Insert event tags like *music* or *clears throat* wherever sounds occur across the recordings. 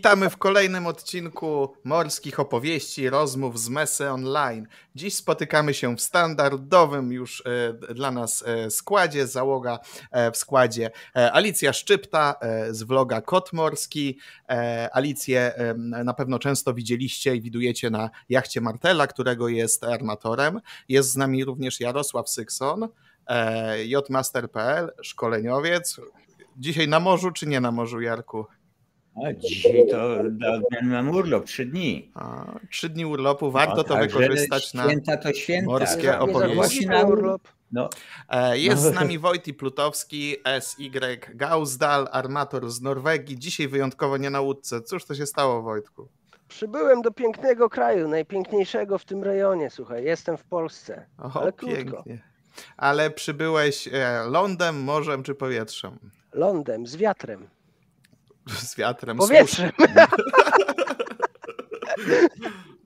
Witamy w kolejnym odcinku morskich opowieści, rozmów z Mesy Online. Dziś spotykamy się w standardowym już e, dla nas e, składzie, załoga e, w składzie Alicja Szczypta z vloga Kot Morski. Alicję na pewno często widzieliście i widujecie na jachcie Martela, którego jest armatorem. Jest z nami również Jarosław Sykson, jmaster.pl, szkoleniowiec. Dzisiaj na morzu czy nie na morzu, Jarku? A dzisiaj to mam urlop, trzy dni. A, trzy dni urlopu, warto no, to wykorzystać na święta to święta. morskie opowieści. na urlop. No. E, jest no. z nami Wojty Plutowski, SY Gausdal, armator z Norwegii. Dzisiaj wyjątkowo nie na łódce. Cóż to się stało, Wojtku? Przybyłem do pięknego kraju, najpiękniejszego w tym rejonie, słuchaj. Jestem w Polsce. O, ale pięknie. Ale przybyłeś e, lądem, morzem czy powietrzem? Lądem, z wiatrem. *laughs* Z wiatrem. Powietrzem. *laughs*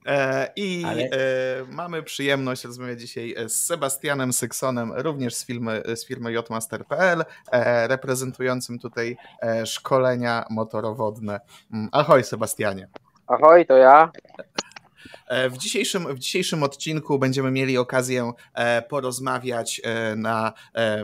E, I Ale... e, mamy przyjemność rozmawiać dzisiaj z Sebastianem Syksonem, również z firmy, z firmy jmaster.pl, e, reprezentującym tutaj e, szkolenia motorowodne. Mm, ahoj Sebastianie. Ahoj, to ja. E, w dzisiejszym, w dzisiejszym odcinku będziemy mieli okazję e, porozmawiać e, na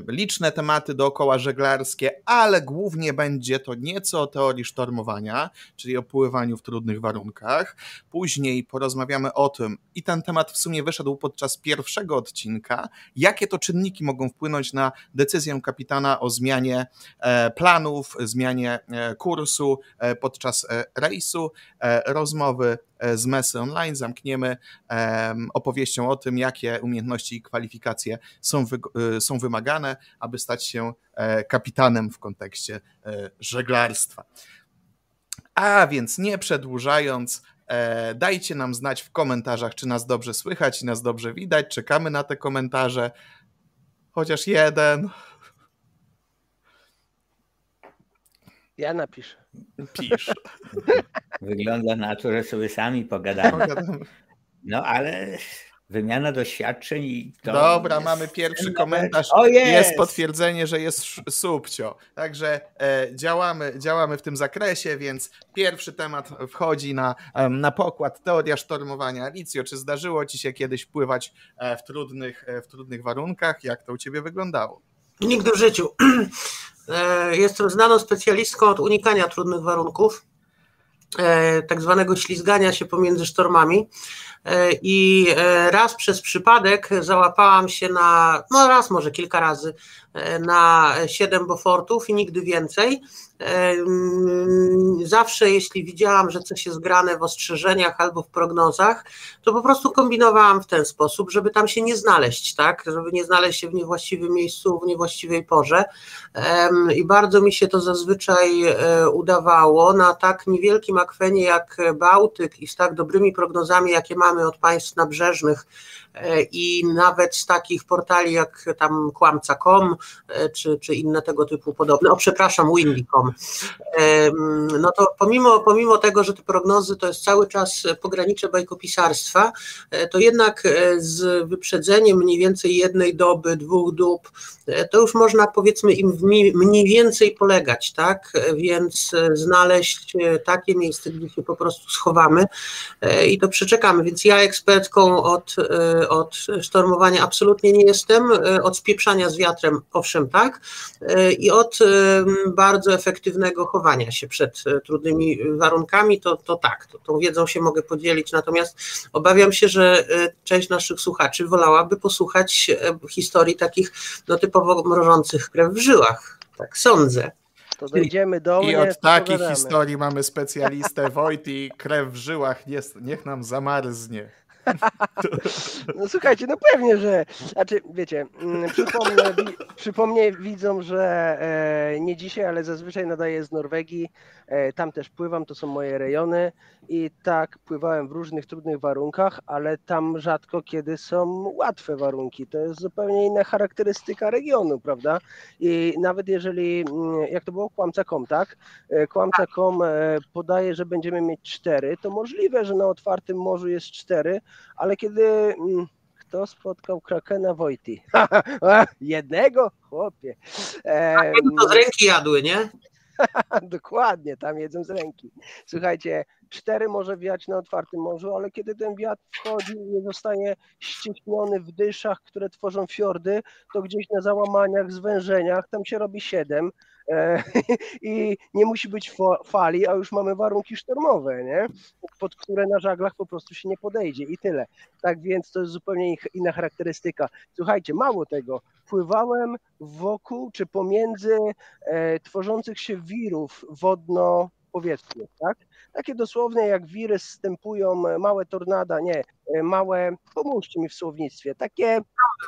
liczne tematy dookoła żeglarskie, ale głównie będzie to nieco o teorii sztormowania, czyli o pływaniu w trudnych warunkach. Później porozmawiamy o tym, i ten temat w sumie wyszedł podczas pierwszego odcinka, jakie to czynniki mogą wpłynąć na decyzję kapitana o zmianie planów, zmianie kursu podczas rejsu, rozmowy z Mesy Online zamkniemy opowieścią o tym, jakie umiejętności i kwalifikacje są, wy, e, są wymagane, aby stać się e, kapitanem w kontekście żeglarstwa. A więc nie przedłużając, dajcie nam znać w komentarzach, czy nas dobrze słychać, czy nas dobrze widać. Czekamy na te komentarze. Chociaż jeden. Ja napiszę. Pisz. *laughs* Wygląda na to, że sobie sami pogadamy. No ale wymiana doświadczeń i to Dobra, jest... mamy pierwszy komentarz. O, jest. jest potwierdzenie, że jest subcio. Także e, działamy, działamy w tym zakresie, więc pierwszy temat wchodzi na, na pokład. Teoria sztormowania. Alicjo, czy zdarzyło ci się kiedyś pływać e, w trudnych, e, w trudnych warunkach? Jak to u ciebie wyglądało? Nigdy w życiu. *clears throat* E, jestem znaną specjalistką od unikania trudnych warunków, e, tak zwanego ślizgania się pomiędzy sztormami. E, I raz przez przypadek załapałam się na, no raz może kilka razy, na siedem bofortów i nigdy więcej. Zawsze, jeśli widziałam, że coś jest grane w ostrzeżeniach albo w prognozach, to po prostu kombinowałam w ten sposób, żeby tam się nie znaleźć, tak? Żeby nie znaleźć się w niewłaściwym miejscu, w niewłaściwej porze. I bardzo mi się to zazwyczaj e, udawało na tak niewielkim akwenie jak Bałtyk i z tak dobrymi prognozami, jakie mamy od państw nabrzeżnych i nawet z takich portali jak tam kłamca.com e, czy, czy inne tego typu podobne. O, przepraszam, windy.com no to pomimo, pomimo tego, że te prognozy to jest cały czas pogranicze bajkopisarstwa, e, to jednak e, z wyprzedzeniem mniej więcej jednej doby, dwóch dób, e, to już można powiedzmy im mniej więcej polegać, tak? Więc znaleźć takie miejsce, gdzie się po prostu schowamy i to przeczekamy. Więc ja ekspertką od, od sztormowania absolutnie nie jestem, od spieprzania z wiatrem owszem tak i od bardzo efektywnego chowania się przed e, trudnymi warunkami, to, to tak, to, tą wiedzą się mogę podzielić. Natomiast obawiam się, że e, część naszych słuchaczy wolałaby posłuchać e, historii takich no, typowo mrożących krew w żyłach. Tak sądzę. To dojdziemy do mnie. I od takiej historii mamy specjalistę Wojty, krew w żyłach, niech nam zamarznie. No słuchajcie, no pewnie, że. Znaczy, wiecie, mm, przypomnę, przypomnę widzom, że e, nie dzisiaj, ale zazwyczaj nadaję z Norwegii. E, tam też pływam, to są moje rejony i tak pływałem w różnych trudnych warunkach, ale tam rzadko kiedy są łatwe warunki. To jest zupełnie inna charakterystyka regionu, prawda? I nawet jeżeli, mm, jak to było kłamca.com, tak? E, kłamca.com podaje, że będziemy mieć cztery, to możliwe, że na otwartym morzu jest cztery, ale kiedy mm, kto spotkał Krakena Wojty? *laughs* Jednego? Chłopie. A to z ręki jadły, nie? *laughs* Dokładnie, tam jedzą z ręki. Słuchajcie, cztery może wiać na otwartym morzu, ale kiedy ten wiatr wchodzi i zostaje ściśniony w dyszach, które tworzą fiordy, to gdzieś na załamaniach, zwężeniach, tam się robi siedem e, *laughs* i nie musi być fali, a już mamy warunki sztormowe, nie? pod które na żaglach po prostu się nie podejdzie i tyle. Tak więc to jest zupełnie inna charakterystyka. Słuchajcie, mało tego, pływałem wokół czy pomiędzy e, tworzących się wirów wodno-powietrznych, tak? Takie dosłownie jak wiry stępują e, małe tornada, nie, e, małe, pomóżcie mi w słownictwie, takie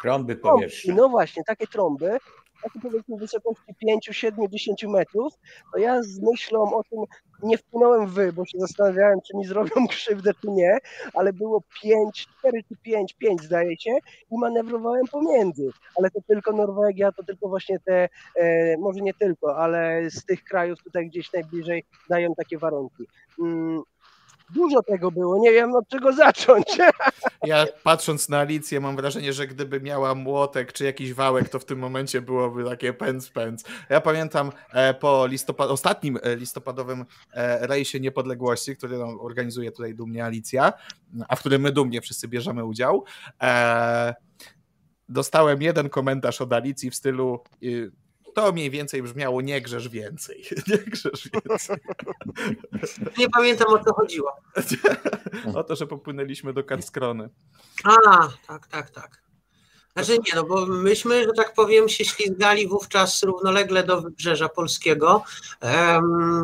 trąby powietrzne. No właśnie, takie trąby, takie powiedzmy wysokości 5, 7, 10 metrów, to ja z myślą o tym nie wpłynąłem wy, bo się zastanawiałem, czy mi zrobią *laughs* krzywdę, czy nie, ale było 5, 4 czy 5, 5 zdaje się i manewrowałem pomiędzy, ale to tylko Norwegia, to tylko właśnie te, e, może nie tylko, ale z tych krajów tutaj gdzieś najbliżej dają takie warunki. Mm, Dużo tego było, nie wiem od czego zacząć. *laughs* Ja patrząc na Alicję mam wrażenie, że gdyby miała młotek czy jakiś wałek, to w tym momencie byłoby takie pędz, pędz. Ja pamiętam e, po listopad ostatnim e, listopadowym e, rejsie niepodległości, który no, organizuje tutaj dumnie Alicja, a w którym my dumnie wszyscy bierzemy udział, dostałem jeden komentarz od Alicji w stylu y, to mniej więcej brzmiało nie grzesz więcej. *laughs* Nie grzesz więcej. *laughs* Nie pamiętam o co chodziło. *laughs* o to, że popłynęliśmy do Karskrony. A, tak, tak, tak. Znaczy nie, no bo myśmy, że tak powiem, się ślizgali wówczas równolegle do wybrzeża polskiego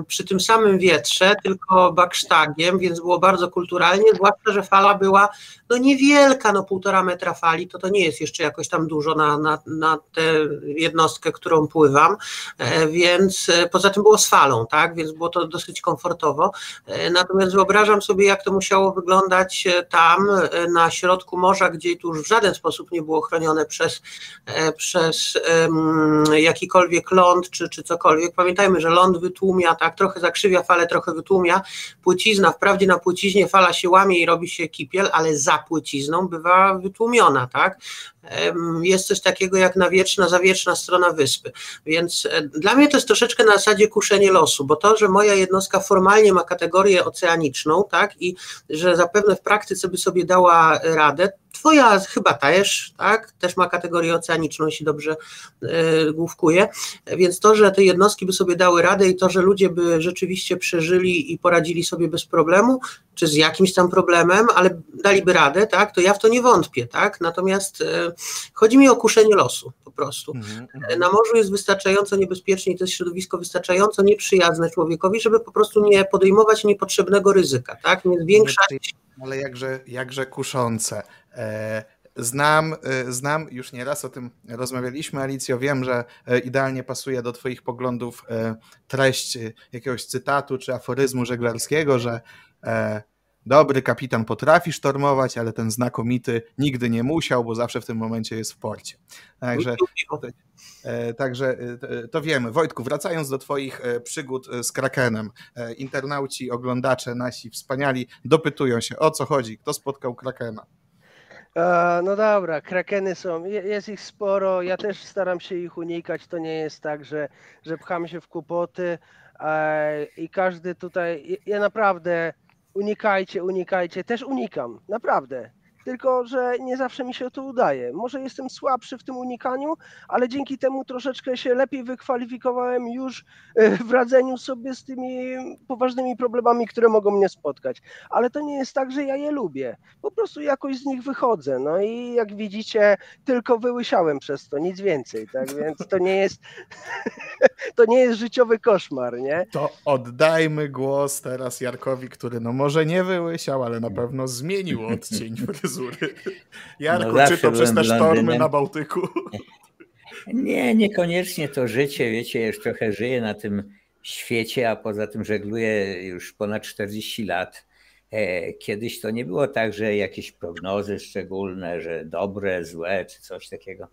przy tym samym wietrze, tylko baksztagiem, więc było bardzo kulturalnie, zwłaszcza, że fala była no niewielka, no półtora metra fali, to to nie jest jeszcze jakoś tam dużo na, na, na tę jednostkę, którą pływam, e, więc e, poza tym było z falą, tak, więc było to dosyć komfortowo, e, natomiast wyobrażam sobie, jak to musiało wyglądać tam na środku morza, gdzie tu już w żaden sposób nie było chronione przez, przez um, jakikolwiek ląd, czy, czy cokolwiek. Pamiętajmy, że ląd wytłumia, tak, trochę zakrzywia falę, trochę wytłumia, płcizna, wprawdzie na płciźnie fala się łamie i robi się kipiel, ale za płycizną bywa wytłumiona, tak? Jest coś takiego jak nawieczna, zawieczna strona wyspy. Więc e, dla mnie to jest troszeczkę na zasadzie kuszenie losu, bo to, że moja jednostka formalnie ma kategorię oceaniczną, tak, i że zapewne w praktyce by sobie dała radę, Twoja chyba też, tak? Też ma kategorię oceaniczną, jeśli dobrze yy, główkuję. Więc to, że te jednostki by sobie dały radę i to, że ludzie by rzeczywiście przeżyli i poradzili sobie bez problemu, czy z jakimś tam problemem, ale daliby radę, tak? To ja w to nie wątpię, tak? Natomiast yy, chodzi mi o kuszenie losu po prostu. Mm -hmm. Na morzu jest wystarczająco niebezpiecznie i to jest środowisko wystarczająco nieprzyjazne człowiekowi, żeby po prostu nie podejmować niepotrzebnego ryzyka, tak? Nie zwiększać. Ale jakże, jakże kuszące. E, znam, e, znam, już nieraz o tym rozmawialiśmy, Alicjo, wiem, że e, idealnie pasuje do Twoich poglądów treść jakiegoś cytatu czy aforyzmu żeglarskiego, że dobry kapitan potrafi sztormować, ale ten znakomity nigdy nie musiał, bo zawsze w tym momencie jest w porcie. Także, także to wiemy. Wojtku, wracając do Twoich przygód z Krakenem, internauci, oglądacze nasi wspaniali dopytują się, o co chodzi, kto spotkał Krakena. No dobra, krakeny są, jest ich sporo, ja też staram się ich unikać, to nie jest tak, że, że pcham się w kłopoty i każdy tutaj, ja naprawdę unikajcie, unikajcie, też unikam, naprawdę tylko że nie zawsze mi się to udaje. Może jestem słabszy w tym unikaniu, ale dzięki temu troszeczkę się lepiej wykwalifikowałem już e, w radzeniu sobie z tymi poważnymi problemami, które mogą mnie spotkać. Ale to nie jest tak, że ja je lubię. Po prostu jakoś z nich wychodzę. No i jak widzicie, tylko wyłysiałem przez to, nic więcej. Tak więc to nie jest *laughs* to nie jest życiowy koszmar, nie? To oddajmy głos teraz Jarkowi, który no może nie wyłysiał, ale na pewno zmienił odcień *laughs* fryzury. Jarku, no czy to przez te sztormy na Bałtyku? *laughs* Nie, niekoniecznie to życie, wiecie, już trochę żyję na tym świecie, a poza tym żegluję już ponad 40 lat. E, kiedyś to nie było tak, że jakieś prognozy szczególne, że dobre, złe czy coś takiego.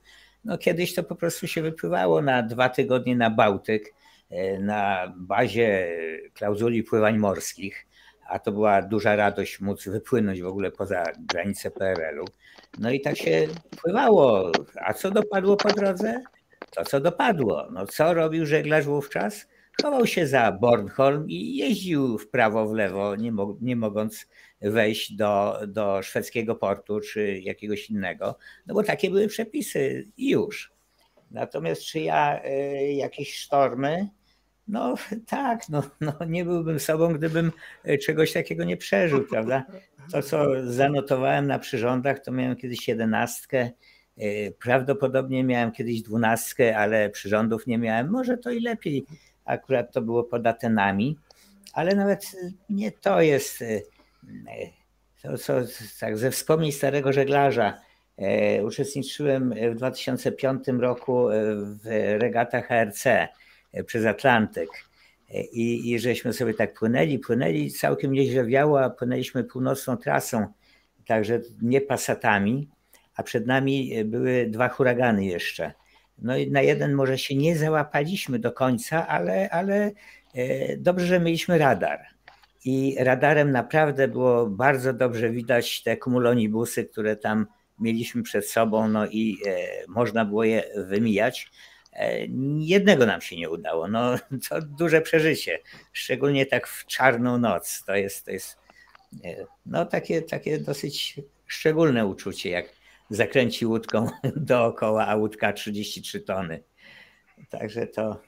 No kiedyś to po prostu się wypływało na dwa tygodnie na Bałtyk e, na bazie klauzuli pływań morskich a to była duża radość móc wypłynąć w ogóle poza granice PRL-u. No i tak się pływało. A co dopadło po drodze? To, co dopadło. No co robił żeglarz wówczas? Chował się za Bornholm i jeździł w prawo, w lewo, nie, mo nie mogąc wejść do, do szwedzkiego portu czy jakiegoś innego, no bo takie były przepisy i już. Natomiast czy ja y, jakieś sztormy? No tak, no, no nie byłbym sobą, gdybym e, czegoś takiego nie przeżył, prawda? To, co zanotowałem na przyrządach, to miałem kiedyś jedenastkę, e, prawdopodobnie miałem kiedyś dwunastkę, ale przyrządów nie miałem. Może to i lepiej, akurat to było pod Atenami, ale nawet nie to jest to, co tak ze wspomnień starego żeglarza. Uczestniczyłem w 2005 roku w regatach HRC przez Atlantyk. I, I żeśmy sobie tak płynęli, płynęli, całkiem nieźle wiało, a płynęliśmy północną trasą, także nie pasatami, a przed nami były dwa huragany jeszcze. No i na jeden może się nie załapaliśmy do końca, ale, ale e, dobrze, że mieliśmy radar. I radarem naprawdę było bardzo dobrze widać te kumulonibusy, które tam mieliśmy przed sobą, no i e, można było je wymijać. E, jednego nam się nie udało. No, to duże przeżycie, szczególnie tak w czarną noc. To jest, to jest no, takie, takie dosyć szczególne uczucie, jak zakręci łódką *laughs* dookoła, a łódka 33 tony. Także to.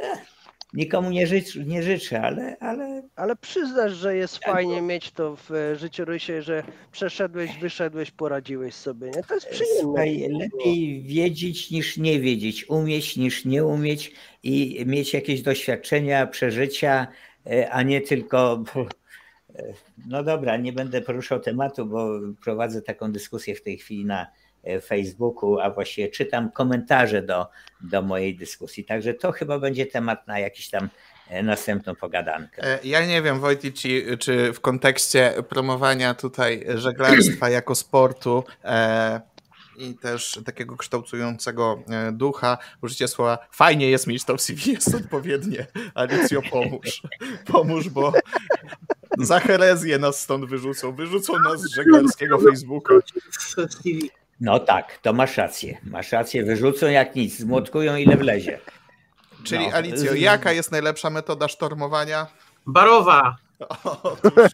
Eh, Nikomu nie, życz, nie życzę, ale, ale. Ale przyznasz, że jest fajnie mieć to w e, życiorysie, że przeszedłeś, wyszedłeś, poradziłeś sobie. Nie? To jest przyjemne. Lepiej wiedzieć niż nie wiedzieć, umieć niż nie umieć i mieć jakieś doświadczenia, przeżycia, e, a nie tylko. E, no dobra, nie będę poruszał tematu, bo prowadzę taką dyskusję w tej chwili na Facebooku, a właściwie czytam komentarze do, do mojej dyskusji. Także to chyba będzie temat na jakiś tam e, następną pogadankę. E, ja nie wiem, Wojtici, czy w kontekście promowania tutaj żeglarstwa jako sportu e, i też takiego kształtującego ducha, użycie słowa fajnie jest mieć to w CV, jest odpowiednie. Alicjo, pomóż. Pomóż, bo za herezję nas stąd wyrzucą. Wyrzucą nas z żeglarskiego Facebooka. No tak, to masz rację. Masz rację, wyrzucą jak nic, zmłotkują ile wlezie. Czyli no. Alicjo, jaka jest najlepsza metoda sztormowania? Barowa. Otóż,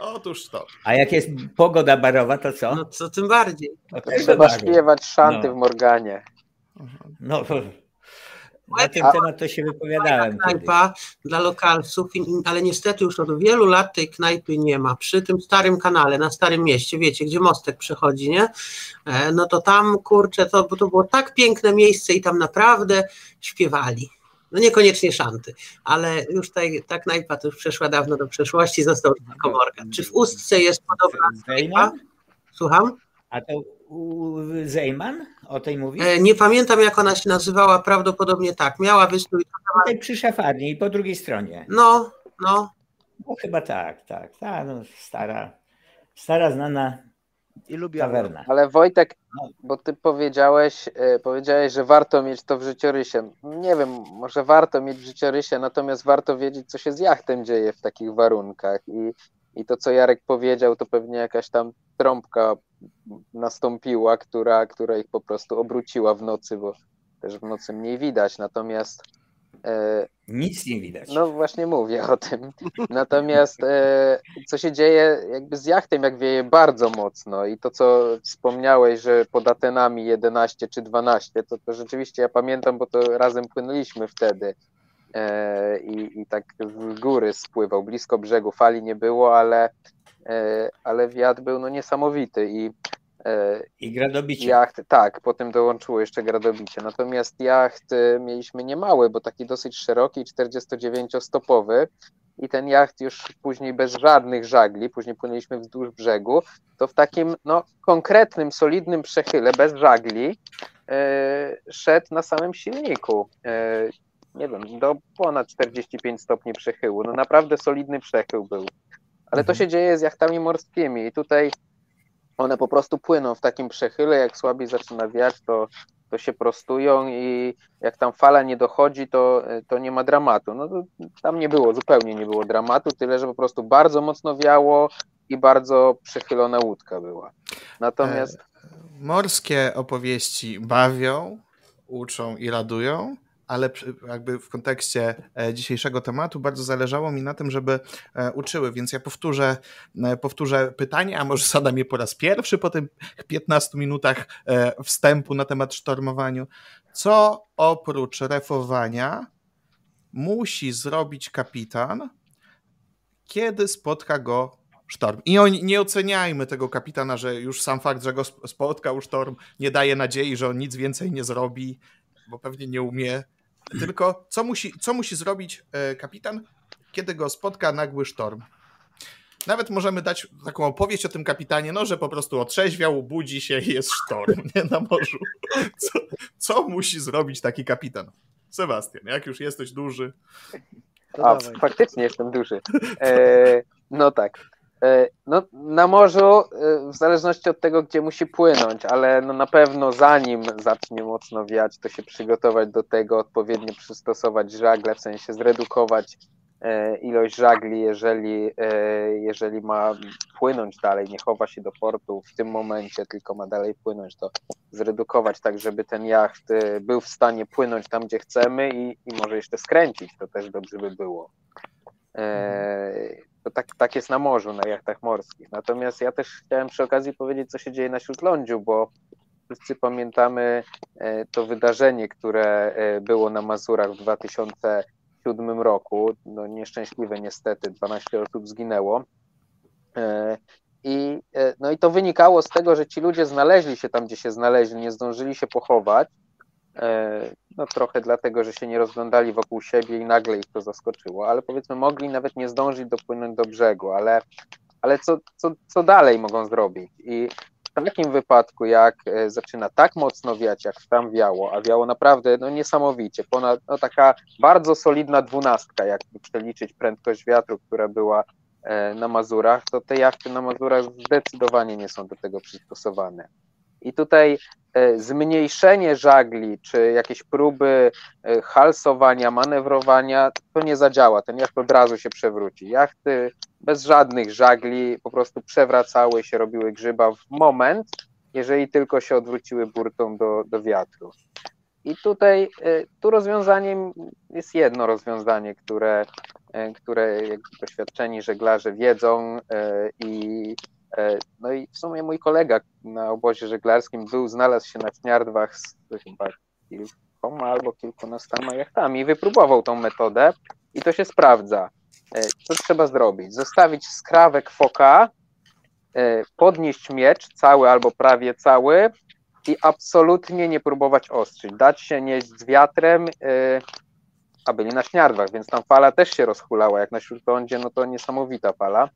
otóż to. A jak jest pogoda barowa, to co? No to tym bardziej. To Trzeba śpiewać szanty no. w Morganie. No, na ten temat to się wypowiadałem. Knajpa dla lokalców, ale niestety już od wielu lat tej knajpy nie ma. Przy tym starym kanale, na Starym Mieście, wiecie, gdzie mostek przechodzi, nie? E, no to tam, kurczę, to, to było tak piękne miejsce i tam naprawdę śpiewali. No niekoniecznie szanty, ale już taj, ta knajpa to już przeszła dawno do przeszłości, został tylko Morgan. Czy w Ustce jest podobna knajpa? Słucham? A to Zejman o tej mówi? E, nie pamiętam jak ona się nazywała, prawdopodobnie tak. Miała wystrój. Tutaj przy szafarni i po drugiej stronie. No, no. No chyba tak, tak. Ta, no, stara, stara znana i lubię tawerna. Ale Wojtek, no. bo ty powiedziałeś, e, powiedziałeś, że warto mieć to w życiorysie. Nie wiem, może warto mieć w życiorysie, natomiast warto wiedzieć, co się z jachtem dzieje w takich warunkach. I, i to, co Jarek powiedział, to pewnie jakaś tam trąbka nastąpiła, która, która ich po prostu obróciła w nocy, bo też w nocy mniej widać. Natomiast. E, Nic nie widać. No właśnie mówię o tym. Natomiast e, co się dzieje jakby z jachtem, jak wieje bardzo mocno i to, co wspomniałeś, że pod Atenami 11 czy 12, to, to rzeczywiście ja pamiętam, bo to razem płynęliśmy wtedy. E, i, i tak z góry spływał, blisko brzegu, fali nie było, ale, e, ale wiatr był no niesamowity i e, i gradobicie. Jacht, tak, potem dołączyło jeszcze gradobicie. Natomiast jacht mieliśmy niemały, bo taki dosyć szeroki, 49-stopowy i ten jacht już później bez żadnych żagli, później płynęliśmy wzdłuż brzegu, to w takim no, konkretnym, solidnym przechyle, bez żagli, szedł na samym silniku nie wiem, do ponad 45 stopni przechyłu. No naprawdę solidny przechył był. Ale to mhm. się dzieje z jachtami morskimi i tutaj one po prostu płyną w takim przechyle, jak słabiej zaczyna wiać, to, to się prostują i jak tam fala nie dochodzi, to, to nie ma dramatu. No tam nie było, zupełnie nie było dramatu, tyle, że po prostu bardzo mocno wiało i bardzo przechylona łódka była. Natomiast... E, morskie opowieści bawią, uczą i radują, ale jakby w kontekście e, dzisiejszego tematu bardzo zależało mi na tym, żeby e, uczyły, więc ja powtórzę, e, powtórzę pytanie, a może zadam je po raz pierwszy po tych 15 minutach wstępu na temat sztormowaniu. Co oprócz refowania musi zrobić kapitan, kiedy spotka go sztorm. I nie oceniajmy tego kapitana, że już sam fakt, że go spotkał sztorm, nie daje nadziei, że on nic więcej nie zrobi, bo pewnie nie umie. Tylko co musi, co musi zrobić e, kapitan, kiedy go spotka nagły sztorm? Nawet możemy dać taką opowieść o tym kapitanie, no, że po prostu otrzeźwiał, budzi się i jest sztorm *laughs* nie, na morzu. Co, co musi zrobić taki kapitan? Sebastian, jak już jesteś duży. A, faktycznie jestem duży. *laughs* E, no tak. E, no, na morzu, e, w zależności od tego, gdzie musi płynąć, ale no na pewno zanim zacznie mocno wiać, to się przygotować do tego, odpowiednio przystosować żagle, w sensie zredukować e, ilość żagli, jeżeli, jeżeli ma płynąć dalej, nie chowa się do portu w tym momencie, tylko ma dalej płynąć, to zredukować tak, żeby ten jacht był w stanie płynąć tam, gdzie chcemy i, i może jeszcze skręcić, to też dobrze by było. To tak, tak jest na morzu, na jachtach morskich. Natomiast ja też chciałem przy okazji powiedzieć, co się dzieje na Śródlądziu, bo wszyscy pamiętamy e, to wydarzenie, które e, było na Mazurach w 2007 roku. No nieszczęśliwe niestety, 12 osób zginęło. E, I, no i to wynikało z tego, że ci ludzie znaleźli się tam, gdzie się znaleźli, nie zdążyli się pochować, no trochę dlatego, że się nie rozglądali wokół siebie i nagle ich to zaskoczyło, ale powiedzmy mogli nawet nie zdążyć dopłynąć do brzegu, ale, ale co, co, co dalej mogą zrobić? I w takim wypadku, jak e, zaczyna tak mocno wiać, jak tam wiało, a wiało naprawdę no, niesamowicie, ponad no, taka bardzo solidna dwunastka, jak przeliczyć prędkość wiatru, która była e, na Mazurach, to te jachty na Mazurach zdecydowanie nie są do tego przystosowane. I tutaj e, zmniejszenie żagli, czy jakieś próby e, halsowania, manewrowania, to nie zadziała. Ten jacht od razu się przewróci. Jachty bez żadnych żagli po prostu przewracały się, robiły grzyba w moment, jeżeli tylko się odwróciły burtą do, do wiatru. I tutaj e, tu rozwiązaniem jest jedno rozwiązanie, które, które doświadczeni żeglarze wiedzą i no i w sumie mój kolega na obozie żeglarskim był, znalazł się na Śniardwach z chyba kilkoma albo kilkunastoma jachtami i wypróbował tą metodę i to się sprawdza. E, co trzeba zrobić? Zostawić skrawek foka, e, podnieść miecz cały albo prawie cały i absolutnie nie próbować ostrzyć. Dać się nieść z wiatrem, a byli na Śniardwach, więc tam fala też się rozhulała. Jak na Śródlądzie, no to niesamowita fala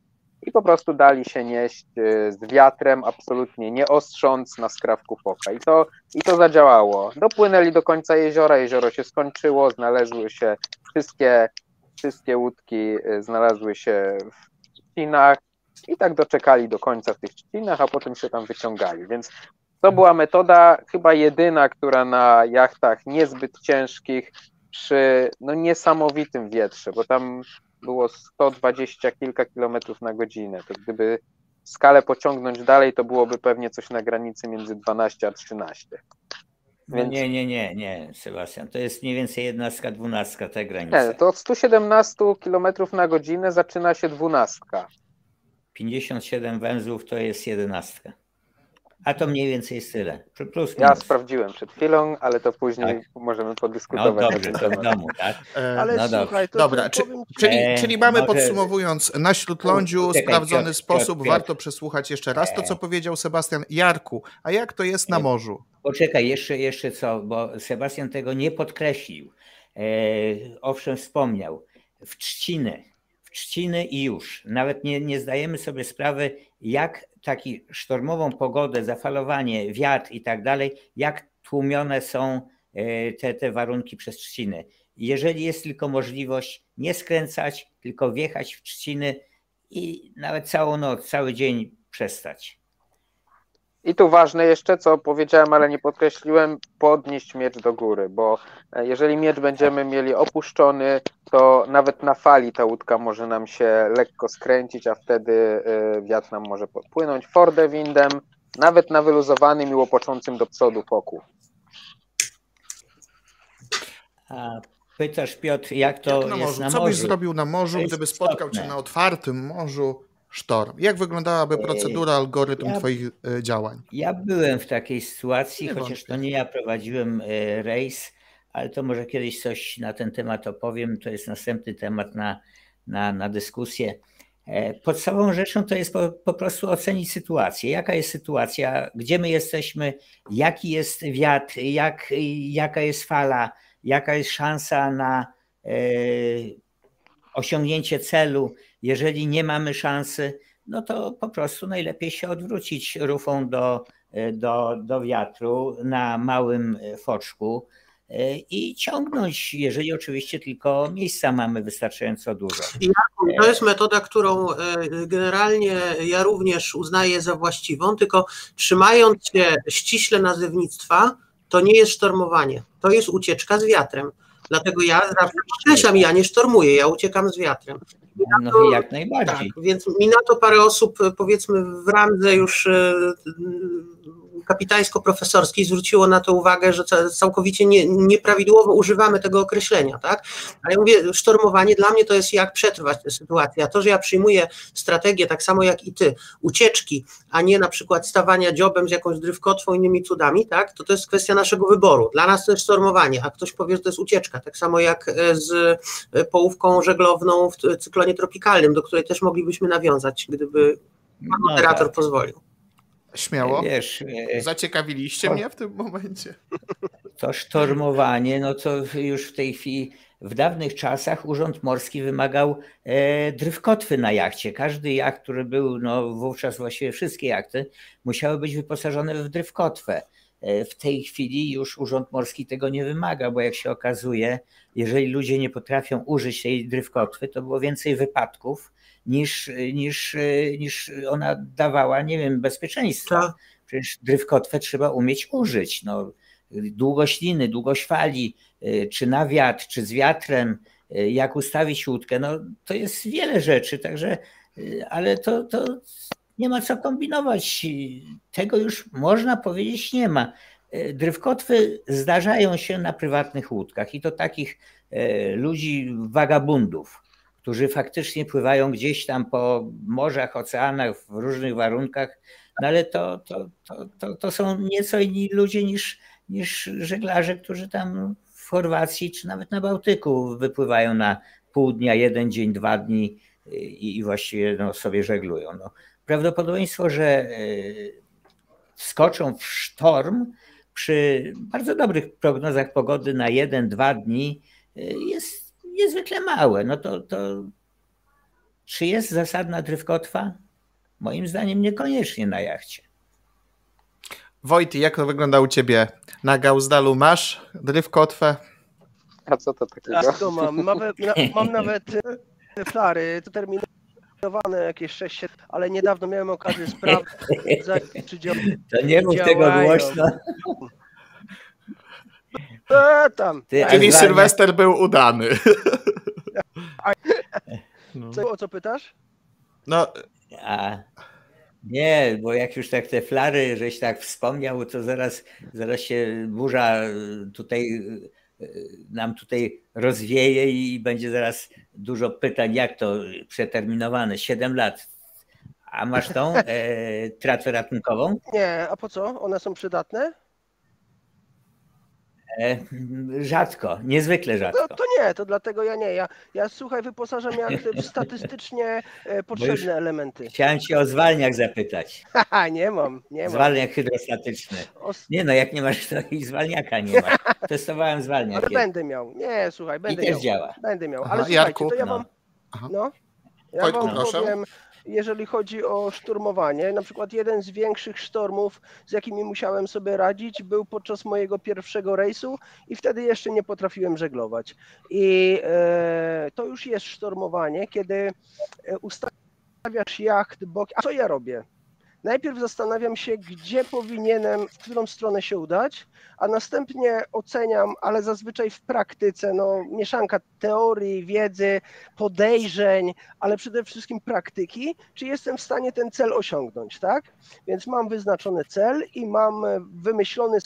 i po prostu dali się nieść y, z wiatrem, absolutnie nie ostrząc na skrawku foka. I to, I to zadziałało. Dopłynęli do końca jeziora, jezioro się skończyło, znalazły się wszystkie, wszystkie łódki, y, znalazły się w trzcinach i tak doczekali do końca w tych trzcinach, a potem się tam wyciągali. Więc to była metoda chyba jedyna, która na jachtach niezbyt ciężkich przy no, niesamowitym wietrze, bo tam było 120 kilka kilometrów na godzinę. To gdyby skalę pociągnąć dalej, to byłoby pewnie coś na granicy między 12 a 13. No Więc... nie, nie, nie, nie, Sebastian. To jest mniej więcej jednastka, dwunastka te granice. Nie, to od 117 km na godzinę zaczyna się dwunastka. 57 węzłów to jest jedenastka. A to mniej więcej jest tyle. Plus, ja sprawdziłem przed chwilą, ale to później tak. możemy podyskutować. No dobrze, to w *laughs* domu, tak? E, ale no słuchaj, to Dobra, czy, czyli, e, czyli mamy może... podsumowując, na Śródlądziu Czekaj, sprawdzony Piotr, sposób, Piotr, warto przesłuchać jeszcze raz to, co e. powiedział Sebastian. Jarku, a jak to jest na morzu? Poczekaj, jeszcze, jeszcze co, bo Sebastian tego nie podkreślił. E, owszem, wspomniał. W trzciny, w trzciny i już. Nawet nie, nie zdajemy sobie sprawy, jak taki sztormową pogodę, zafalowanie, wiatr i tak dalej, jak tłumione są e, te, te warunki przez trzciny. Jeżeli jest tylko możliwość nie skręcać, tylko wjechać w trzciny i nawet całą noc, cały dzień przestać. I tu ważne jeszcze, co powiedziałem, ale nie podkreśliłem, podnieść miecz do góry, bo e, jeżeli miecz będziemy mieli opuszczony, to nawet na fali ta łódka może nam się lekko skręcić, a wtedy e, wiatr nam może podpłynąć fordewindem, nawet na wyluzowanym i łopoczącym do przodu foku. Pytasz Piotr, jak to jak na jest morzu? Co byś zrobił na morzu, gdyby spotkał cię na otwartym morzu sztorm? Jak wyglądałaby procedura, algorytm ja, twoich e, działań? Ja byłem w takiej sytuacji, nie chociaż wątpię. to nie ja prowadziłem e, rejs, ale to może kiedyś coś na ten temat opowiem. To jest następny temat na, na, na dyskusję. E, podstawową rzeczą to jest po, po, prostu ocenić sytuację. Jaka jest sytuacja, gdzie my jesteśmy, jaki jest wiatr, jak, jaka jest fala, jaka jest szansa na e, osiągnięcie celu. Jeżeli nie mamy szansy, no to po prostu najlepiej się odwrócić rufą do, e, do, do wiatru na małym foczku E, i ciągnąć, jeżeli oczywiście tylko miejsca mamy wystarczająco dużo. to jest metoda, którą e, generalnie ja również uznaję za właściwą, tylko trzymając się ściśle nazewnictwa, to nie jest sztormowanie, to jest ucieczka z wiatrem. Dlatego ja zawsze podkreślam, ja nie sztormuję, ja uciekam z wiatrem. No to, jak najbardziej. Tak, więc mi na to parę osób, powiedzmy w randze już e, kapitańsko-profesorskiej zwróciło na to uwagę, że całkowicie nie, nieprawidłowo używamy tego określenia, tak? Ale ja mówię, sztormowanie dla mnie to jest jak przetrwać tę sytuację. A to, że ja przyjmuję strategię tak samo jak i ty, ucieczki, a nie na przykład stawania dziobem z jakąś drywkotwą, innymi cudami, tak? To to jest kwestia naszego wyboru. Dla nas to jest sztormowanie, a ktoś powie, że to jest ucieczka. Tak samo jak e, z e, połówką żeglowną w cyklonie tropikalnym, do której też moglibyśmy nawiązać, gdyby no moderator tak. pozwolił. Śmiało. Wiesz, e, Zaciekawiliście to, mnie w tym momencie. To sztormowanie, no to już w tej chwili, w dawnych czasach Urząd Morski wymagał e, drywkotwy na jachcie. Każdy jacht, który był, no wówczas właściwie wszystkie jachty, musiały być wyposażone w drywkotwę. E, w tej chwili już Urząd Morski tego nie wymaga, bo jak się okazuje, jeżeli ludzie nie potrafią użyć tej drywkotwy, to było więcej wypadków niż, niż, niż ona dawała, nie wiem, bezpieczeństwa. Tak. Przecież drywkotwę trzeba umieć użyć. No, długość liny, długość fali, y, czy na wiatr, czy z wiatrem, y, jak ustawić łódkę, no to jest wiele rzeczy, także, y, ale to, to nie ma co kombinować. Tego już można powiedzieć nie ma. Drywkotwy zdarzają się na prywatnych łódkach i to takich ludzi, wagabundów którzy faktycznie pływają gdzieś tam po morzach, oceanach w różnych warunkach, no ale to, to, to, to, to są nieco inni ludzie niż, niż żeglarze, którzy tam w Chorwacji czy nawet na Bałtyku wypływają na pół dnia, jeden dzień, dwa dni i, i właściwie no, sobie żeglują. No, prawdopodobieństwo, że wskoczą w sztorm przy bardzo dobrych prognozach pogody na jeden, dwa dni jest niezwykle małe. No to, to czy jest zasadna drywkotwa? Moim zdaniem niekoniecznie na jachcie. Wojty, jak to wygląda u ciebie? Na Gauzdalu masz drywkotwę? A co to takiego? Tak, to mam. Mam, *laughs* mam nawet e, flary, to terminowane jakieś 6 ale niedawno miałem okazję sprawdzać, *laughs* czy działają. To nie mów tego głośno. *laughs* E, tam. Ty, Czyli Sylwester był udany. *laughs* No. Co, o co pytasz? No. A, nie, bo jak już tak te flary, żeś tak wspomniał, to zaraz, zaraz się burza tutaj nam tutaj rozwieje i będzie zaraz dużo pytań, jak to przeterminowane, 7 lat. A masz tą e, tratwę ratunkową? Nie, a po co? One są przydatne? E, rzadko, niezwykle rzadko. No, to nie, to dlatego ja nie. Ja, ja słuchaj, wyposażam jak w *laughs* statystycznie e, potrzebne elementy. Chciałem cię o zwalniak zapytać. Haha, nie mam, nie mam. Zwalniak hydrostatyczny. Nie no, jak nie masz, to i zwalniaka nie ma. *laughs* Testowałem zwalniak. Ale będę miał. Nie, słuchaj, będę I miał. też działa. Będę miał. Ale Aha, słuchajcie, Jarku? to ja wam... No. no. Ja Wojtku, wam proszę. powiem, jeżeli chodzi o szturmowanie. Na przykład jeden z większych sztormów, z jakimi musiałem sobie radzić, był podczas mojego pierwszego rejsu i wtedy jeszcze nie potrafiłem żeglować. I e, to już jest sztormowanie, kiedy ustawiasz jacht bok. A co ja robię? Najpierw zastanawiam się, gdzie powinienem, w którą stronę się udać, a następnie oceniam, ale zazwyczaj w praktyce, no mieszanka teorii, wiedzy, podejrzeń, ale przede wszystkim praktyki, czy jestem w stanie ten cel osiągnąć, tak? Więc mam wyznaczony cel i mam wymyślony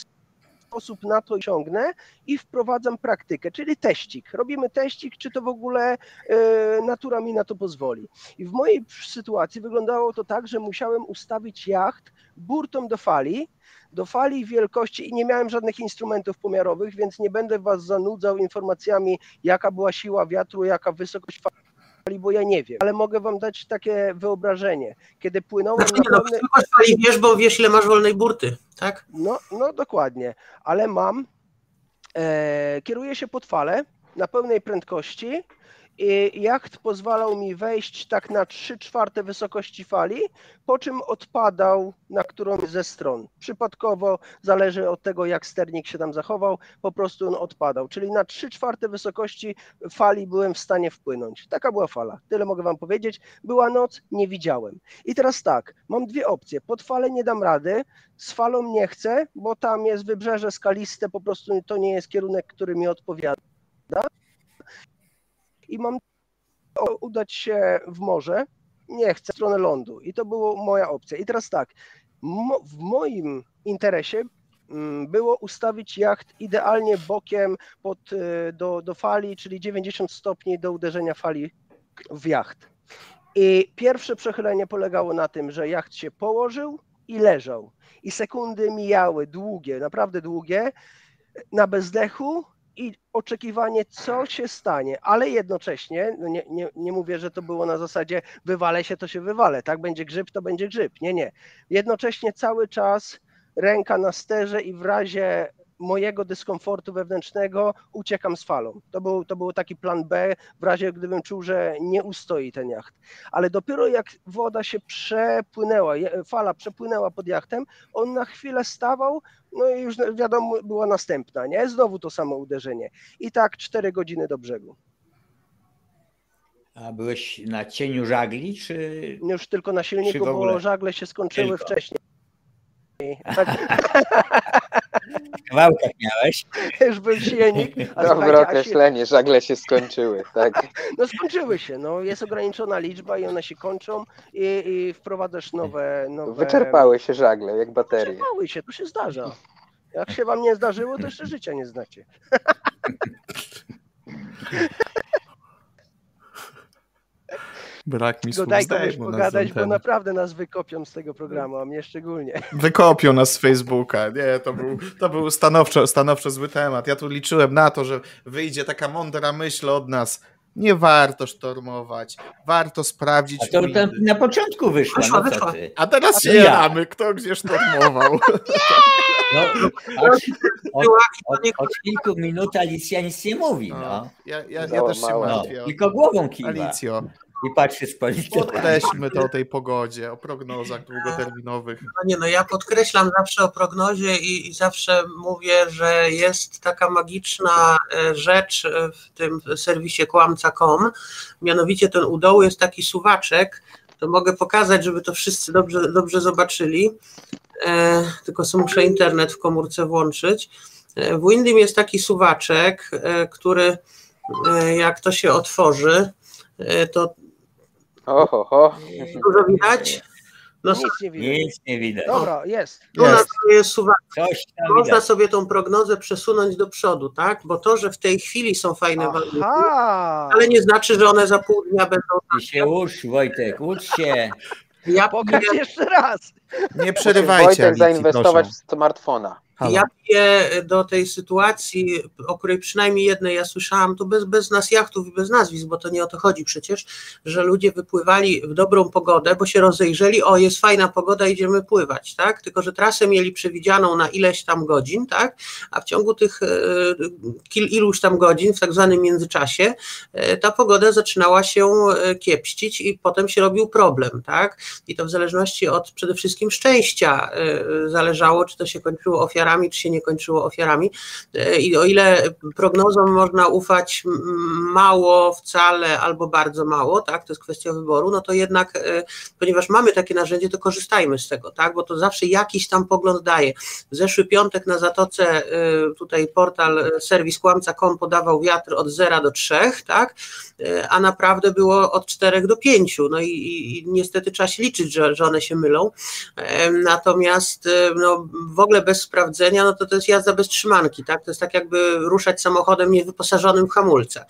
sposób na to ciągnę i wprowadzam praktykę, czyli teścik. Robimy teścik, czy to w ogóle e, natura mi na to pozwoli. I w mojej sytuacji wyglądało to tak, że musiałem ustawić jacht burtą do fali, do fali wielkości i nie miałem żadnych instrumentów pomiarowych, więc nie będę Was zanudzał informacjami, jaka była siła wiatru, jaka wysokość fali, bo ja nie wiem, ale mogę Wam dać takie wyobrażenie. Kiedy płynąłem znaczy, no, pewne... fali wiesz, bo wiesz, ile masz wolnej burty, tak? No, no dokładnie, ale mam, e, kieruję się pod falę na pełnej prędkości jacht pozwalał mi wejść tak na 3 czwarte wysokości fali, po czym odpadał na którąś ze stron. Przypadkowo, zależy od tego, jak sternik się tam zachował, po prostu on odpadał. Czyli na 3 czwarte wysokości fali byłem w stanie wpłynąć. Taka była fala. Tyle mogę Wam powiedzieć. Była noc, nie widziałem. I teraz tak, mam dwie opcje. Pod falę nie dam rady, z falą nie chcę, bo tam jest wybrzeże skaliste, po prostu to nie jest kierunek, który mi odpowiada i mam udać się w morze, nie chcę, w stronę lądu. I to była moja opcja. I teraz tak, w moim interesie mm, było ustawić jacht idealnie bokiem pod, y, do, do fali, czyli 90 stopni do uderzenia fali w jacht. I pierwsze przechylenie polegało na tym, że jacht się położył i leżał. I sekundy mijały długie, naprawdę długie, na bezdechu i oczekiwanie, co się stanie, ale jednocześnie, no nie, nie, nie mówię, że to było na zasadzie wywalę się, to się wywalę, tak, będzie grzyb, to będzie grzyb, nie, nie. Jednocześnie cały czas ręka na sterze i w razie mojego dyskomfortu wewnętrznego uciekam z falą. To był, to był taki plan B, w razie gdybym czuł, że nie ustoi ten jacht. Ale dopiero jak woda się przepłynęła, fala przepłynęła pod jachtem, on na chwilę stawał, no i już wiadomo, była następna, nie? Znowu to samo uderzenie. I tak cztery godziny do brzegu. A byłeś na cieniu żagli, czy... Już tylko na silniku, bo żagle się skończyły tylko. wcześniej. *laughs* Tak. W kawałkach miałeś. Już był silnik. Dobre określenie, żagle się skończyły, tak. *laughs* No skończyły się, no jest ograniczona liczba i one się kończą i, i wprowadzasz nowe, nowe... Wyczerpały się żagle, jak baterie. Wyczerpały się, to się zdarza. Jak się wam nie zdarzyło, to jeszcze życia nie znacie. *laughs* Brak mi słów daj pogadać, bo naprawdę nas wykopią z tego programu, a mnie szczególnie. *laughs* Wykopią nas z Facebooka. Nie, to był, to był stanowczo, stanowczo zły temat. Ja tu liczyłem na to, że wyjdzie taka mądra myśl od nas. Nie warto sztormować, warto sprawdzić. A to na początku wyszło. wyszło, no. A teraz się ja. kto gdzie sztormował. *laughs* No, od, od, od, od, kilku minut Alicja nic nie mówi. No. no. Ja, ja, ja też się martwię. No, tylko głową kiwa. Alicjo, i patrzy z Podkreślmy to o tej pogodzie, o prognozach długoterminowych. No nie, no ja podkreślam zawsze o prognozie i, i, zawsze mówię, że jest taka magiczna e, rzecz w tym serwisie kłamca.com, mianowicie ten u dołu jest taki suwaczek, to mogę pokazać, żeby to wszyscy dobrze, dobrze zobaczyli, e, tylko sobie muszę internet w komórce włączyć. E, w Windym jest taki suwaczek, e, który e, jak to się otworzy, e, to Oho, Dużo widać? No, nic nie widać. Nic nie widać. Dobra, jest. Tu jest. jest Coś Można widać. sobie tą prognozę przesunąć do przodu, tak? Bo to, że w tej chwili są fajne warunki, ale nie znaczy, że one za pół dnia będą. Ty się ucz, Wojtek, ucz się. Ja Pokaż jeszcze raz. Nie przerywajcie. Wojtek zainwestować proszę. w smartfona. Halo. Ja piję do tej sytuacji, o której przynajmniej jednej ja słyszałam, to bez, bez nas jachtów i bez nazwisk, bo to nie o to chodzi przecież, że ludzie wypływali w dobrą pogodę, bo się rozejrzeli, o jest fajna pogoda, idziemy pływać, tak? Tylko, że trasę mieli przewidzianą na ileś tam godzin, tak? A w ciągu tych e, kil, iluś tam godzin, w tak zwanym międzyczasie, e, ta pogoda zaczynała się e, kiepścić i potem się robił problem, tak? I to w zależności od przede wszystkim szczęścia zależało, czy to się kończyło ofiarą ofiarami, czy się nie kończyło ofiarami. E, I o ile prognozom można ufać mało, wcale albo bardzo mało, tak, to jest kwestia wyboru, no to jednak, e, ponieważ mamy takie narzędzie, to korzystajmy z tego, tak, bo to zawsze jakiś tam pogląd daje. W zeszły piątek na Zatoce e, tutaj portal serwis kłamca.com podawał wiatr od 0 do 3, tak, a naprawdę było od 4 do 5, no i, i niestety trzeba się liczyć, że, że one się mylą. Natomiast no, w ogóle bez sprawdzenia no to to jest jazda bez trzymanki, tak? To jest tak jakby ruszać samochodem niewyposażonym w hamulce.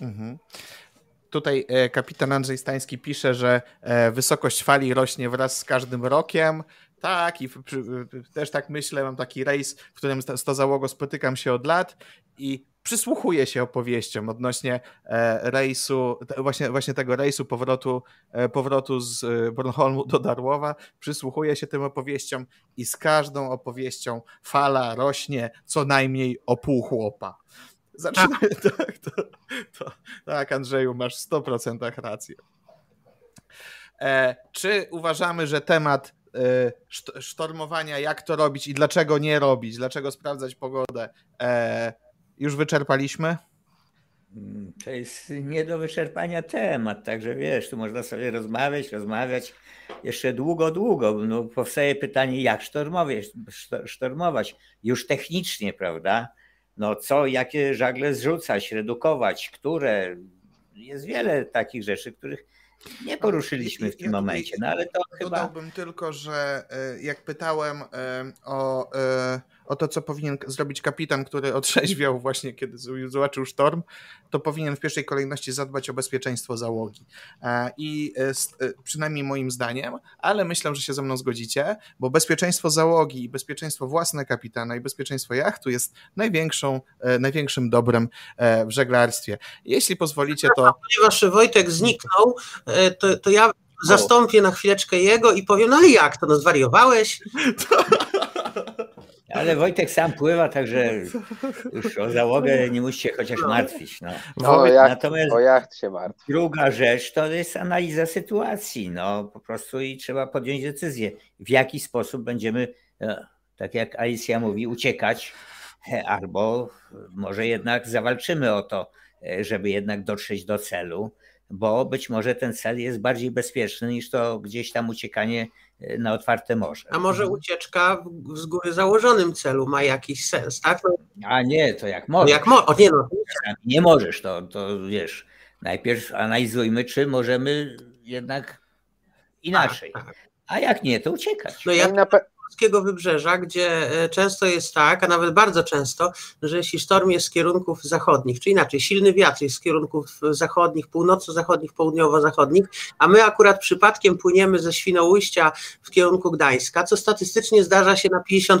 Mhm. Tutaj e, kapitan Andrzej Stański pisze, że e, wysokość fali rośnie wraz z każdym rokiem. Tak, i też tak myślę, mam taki rejs, w którym z to załogo spotykam się od lat i przysłuchuję się opowieściom odnośnie e, rejsu, właśnie, właśnie tego rejsu powrotu, powrotu z Bornholmu do Darłowa. Przysłuchuję się tym opowieściom i z każdą opowieścią fala rośnie co najmniej o pół chłopa. Zaczynamy, tak, *laughs* tak, to, to, tak, Andrzeju, masz w 100% rację. E, czy uważamy, że temat e, sztormowania, jak to robić i dlaczego nie robić, dlaczego sprawdzać pogodę, e, już wyczerpaliśmy? Mm, to jest nie do wyczerpania temat, także wiesz, tu można sobie rozmawiać, rozmawiać jeszcze długo, długo. No, powstaje pytanie, jak sztormować, sztormować już technicznie, prawda? no co, jakie żagle zrzucać, redukować, które. Jest wiele takich rzeczy, których nie poruszyliśmy w tym momencie, no ale to chyba... Dodałbym tylko, że e, jak pytałem e, o e, o to, co powinien zrobić kapitan, który otrzeźwiał właśnie, kiedy zobaczył sztorm, to powinien w pierwszej kolejności zadbać o bezpieczeństwo załogi. E, I e, e, przynajmniej moim zdaniem, ale myślę, że się ze mną zgodzicie, bo bezpieczeństwo załogi i bezpieczeństwo własne kapitana i bezpieczeństwo jachtu jest największą, największym dobrem w żeglarstwie. Jeśli pozwolicie, to... Ponieważ Wojtek zniknął, to, to ja zastąpię na chwileczkę jego i powiem, no ale jak to, no zwariowałeś? *laughs* Ale Wojtek sam pływa, także już o załogę nie musi się chociaż no. martwić. No. no o, jacht, Natomiast o jacht się martwi. Druga rzecz to jest analiza sytuacji. No, po prostu i trzeba podjąć decyzję, w jaki sposób będziemy, e, tak jak Alicja mówi, uciekać, albo może jednak zawalczymy o to, e, żeby jednak dotrzeć do celu bo być może ten cel jest bardziej bezpieczny niż to gdzieś tam uciekanie na otwarte morze. A może ucieczka w z góry założonym celu ma jakiś sens, tak? No, A nie, to jak możesz. jak mo o, nie, no. nie możesz, to, to wiesz, najpierw analizujmy, czy możemy jednak inaczej. A, tak. A jak nie, to uciekać. No ja, na, polskiego wybrzeża, gdzie e, często jest tak, a nawet bardzo często, że jeśli sztorm jest z kierunków zachodnich, czy inaczej, silny wiatr jest z kierunków zachodnich, północno-zachodnich, południowo-zachodnich, a my akurat przypadkiem płyniemy ze Świnoujścia w kierunku Gdańska, co statystycznie zdarza się na 50%,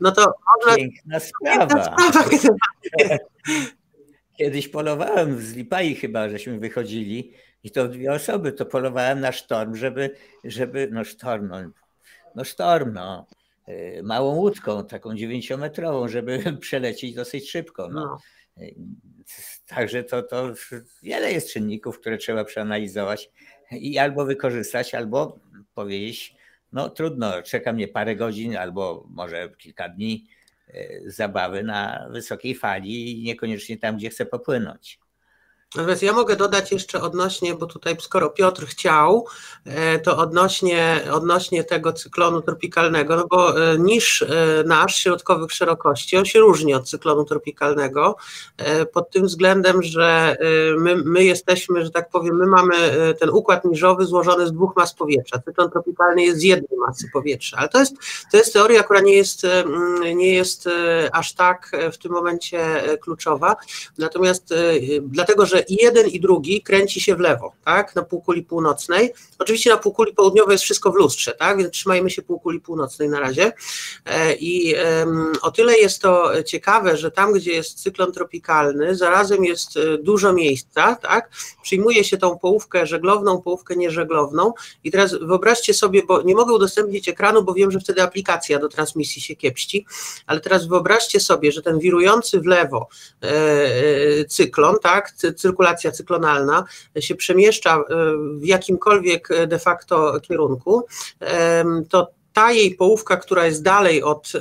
no to można... Piękna sprawa. Piękna sprawa. *laughs* Kiedyś polowałem z Lipai chyba, żeśmy wychodzili i to dwie osoby, to polowałem na sztorm, żeby, żeby no sztorm, no, no sztorm, no. Małą łódką, taką dziewięciometrową, żeby *laughs* przelecieć dosyć szybko. No. no. Y, także to, to wiele jest czynników, które trzeba przeanalizować i albo wykorzystać, albo powiedzieć, no trudno, czeka mnie parę godzin albo może kilka dni y, zabawy na wysokiej fali i niekoniecznie tam, gdzie chcę popłynąć. Natomiast ja mogę dodać jeszcze odnośnie, bo tutaj skoro Piotr chciał, e, to odnośnie, odnośnie tego cyklonu tropikalnego, no bo e, niż e, nasz środkowych szerokości, on się różni od cyklonu tropikalnego pod tym względem, że my, my jesteśmy, że tak powiem, my mamy ten układ niżowy złożony z dwóch mas powietrza. Cyklon tropikalny jest z jednej masy powietrza, ale to jest, to jest teoria, która nie jest, nie jest aż tak w tym momencie kluczowa. Natomiast dlatego, że że i jeden i drugi kręci się w lewo, tak, na półkuli północnej. Oczywiście na półkuli południowej jest wszystko w lustrze, tak, więc trzymajmy się półkuli północnej na razie. E, I o tyle jest to ciekawe, że tam, gdzie jest cyklon tropikalny, zarazem jest e, dużo miejsca, tak, przyjmuje się tą połówkę żeglowną, połówkę nieżeglowną. I teraz wyobraźcie sobie, bo nie mogę udostępnić ekranu, bo wiem, że wtedy aplikacja do transmisji się kiepści, ale teraz wyobraźcie sobie, że ten wirujący w lewo e, cyklon, tak, cyrkulacja cyklonalna się przemieszcza e, w jakimkolwiek e, de facto kierunku, to ta jej połówka, która jest dalej od e,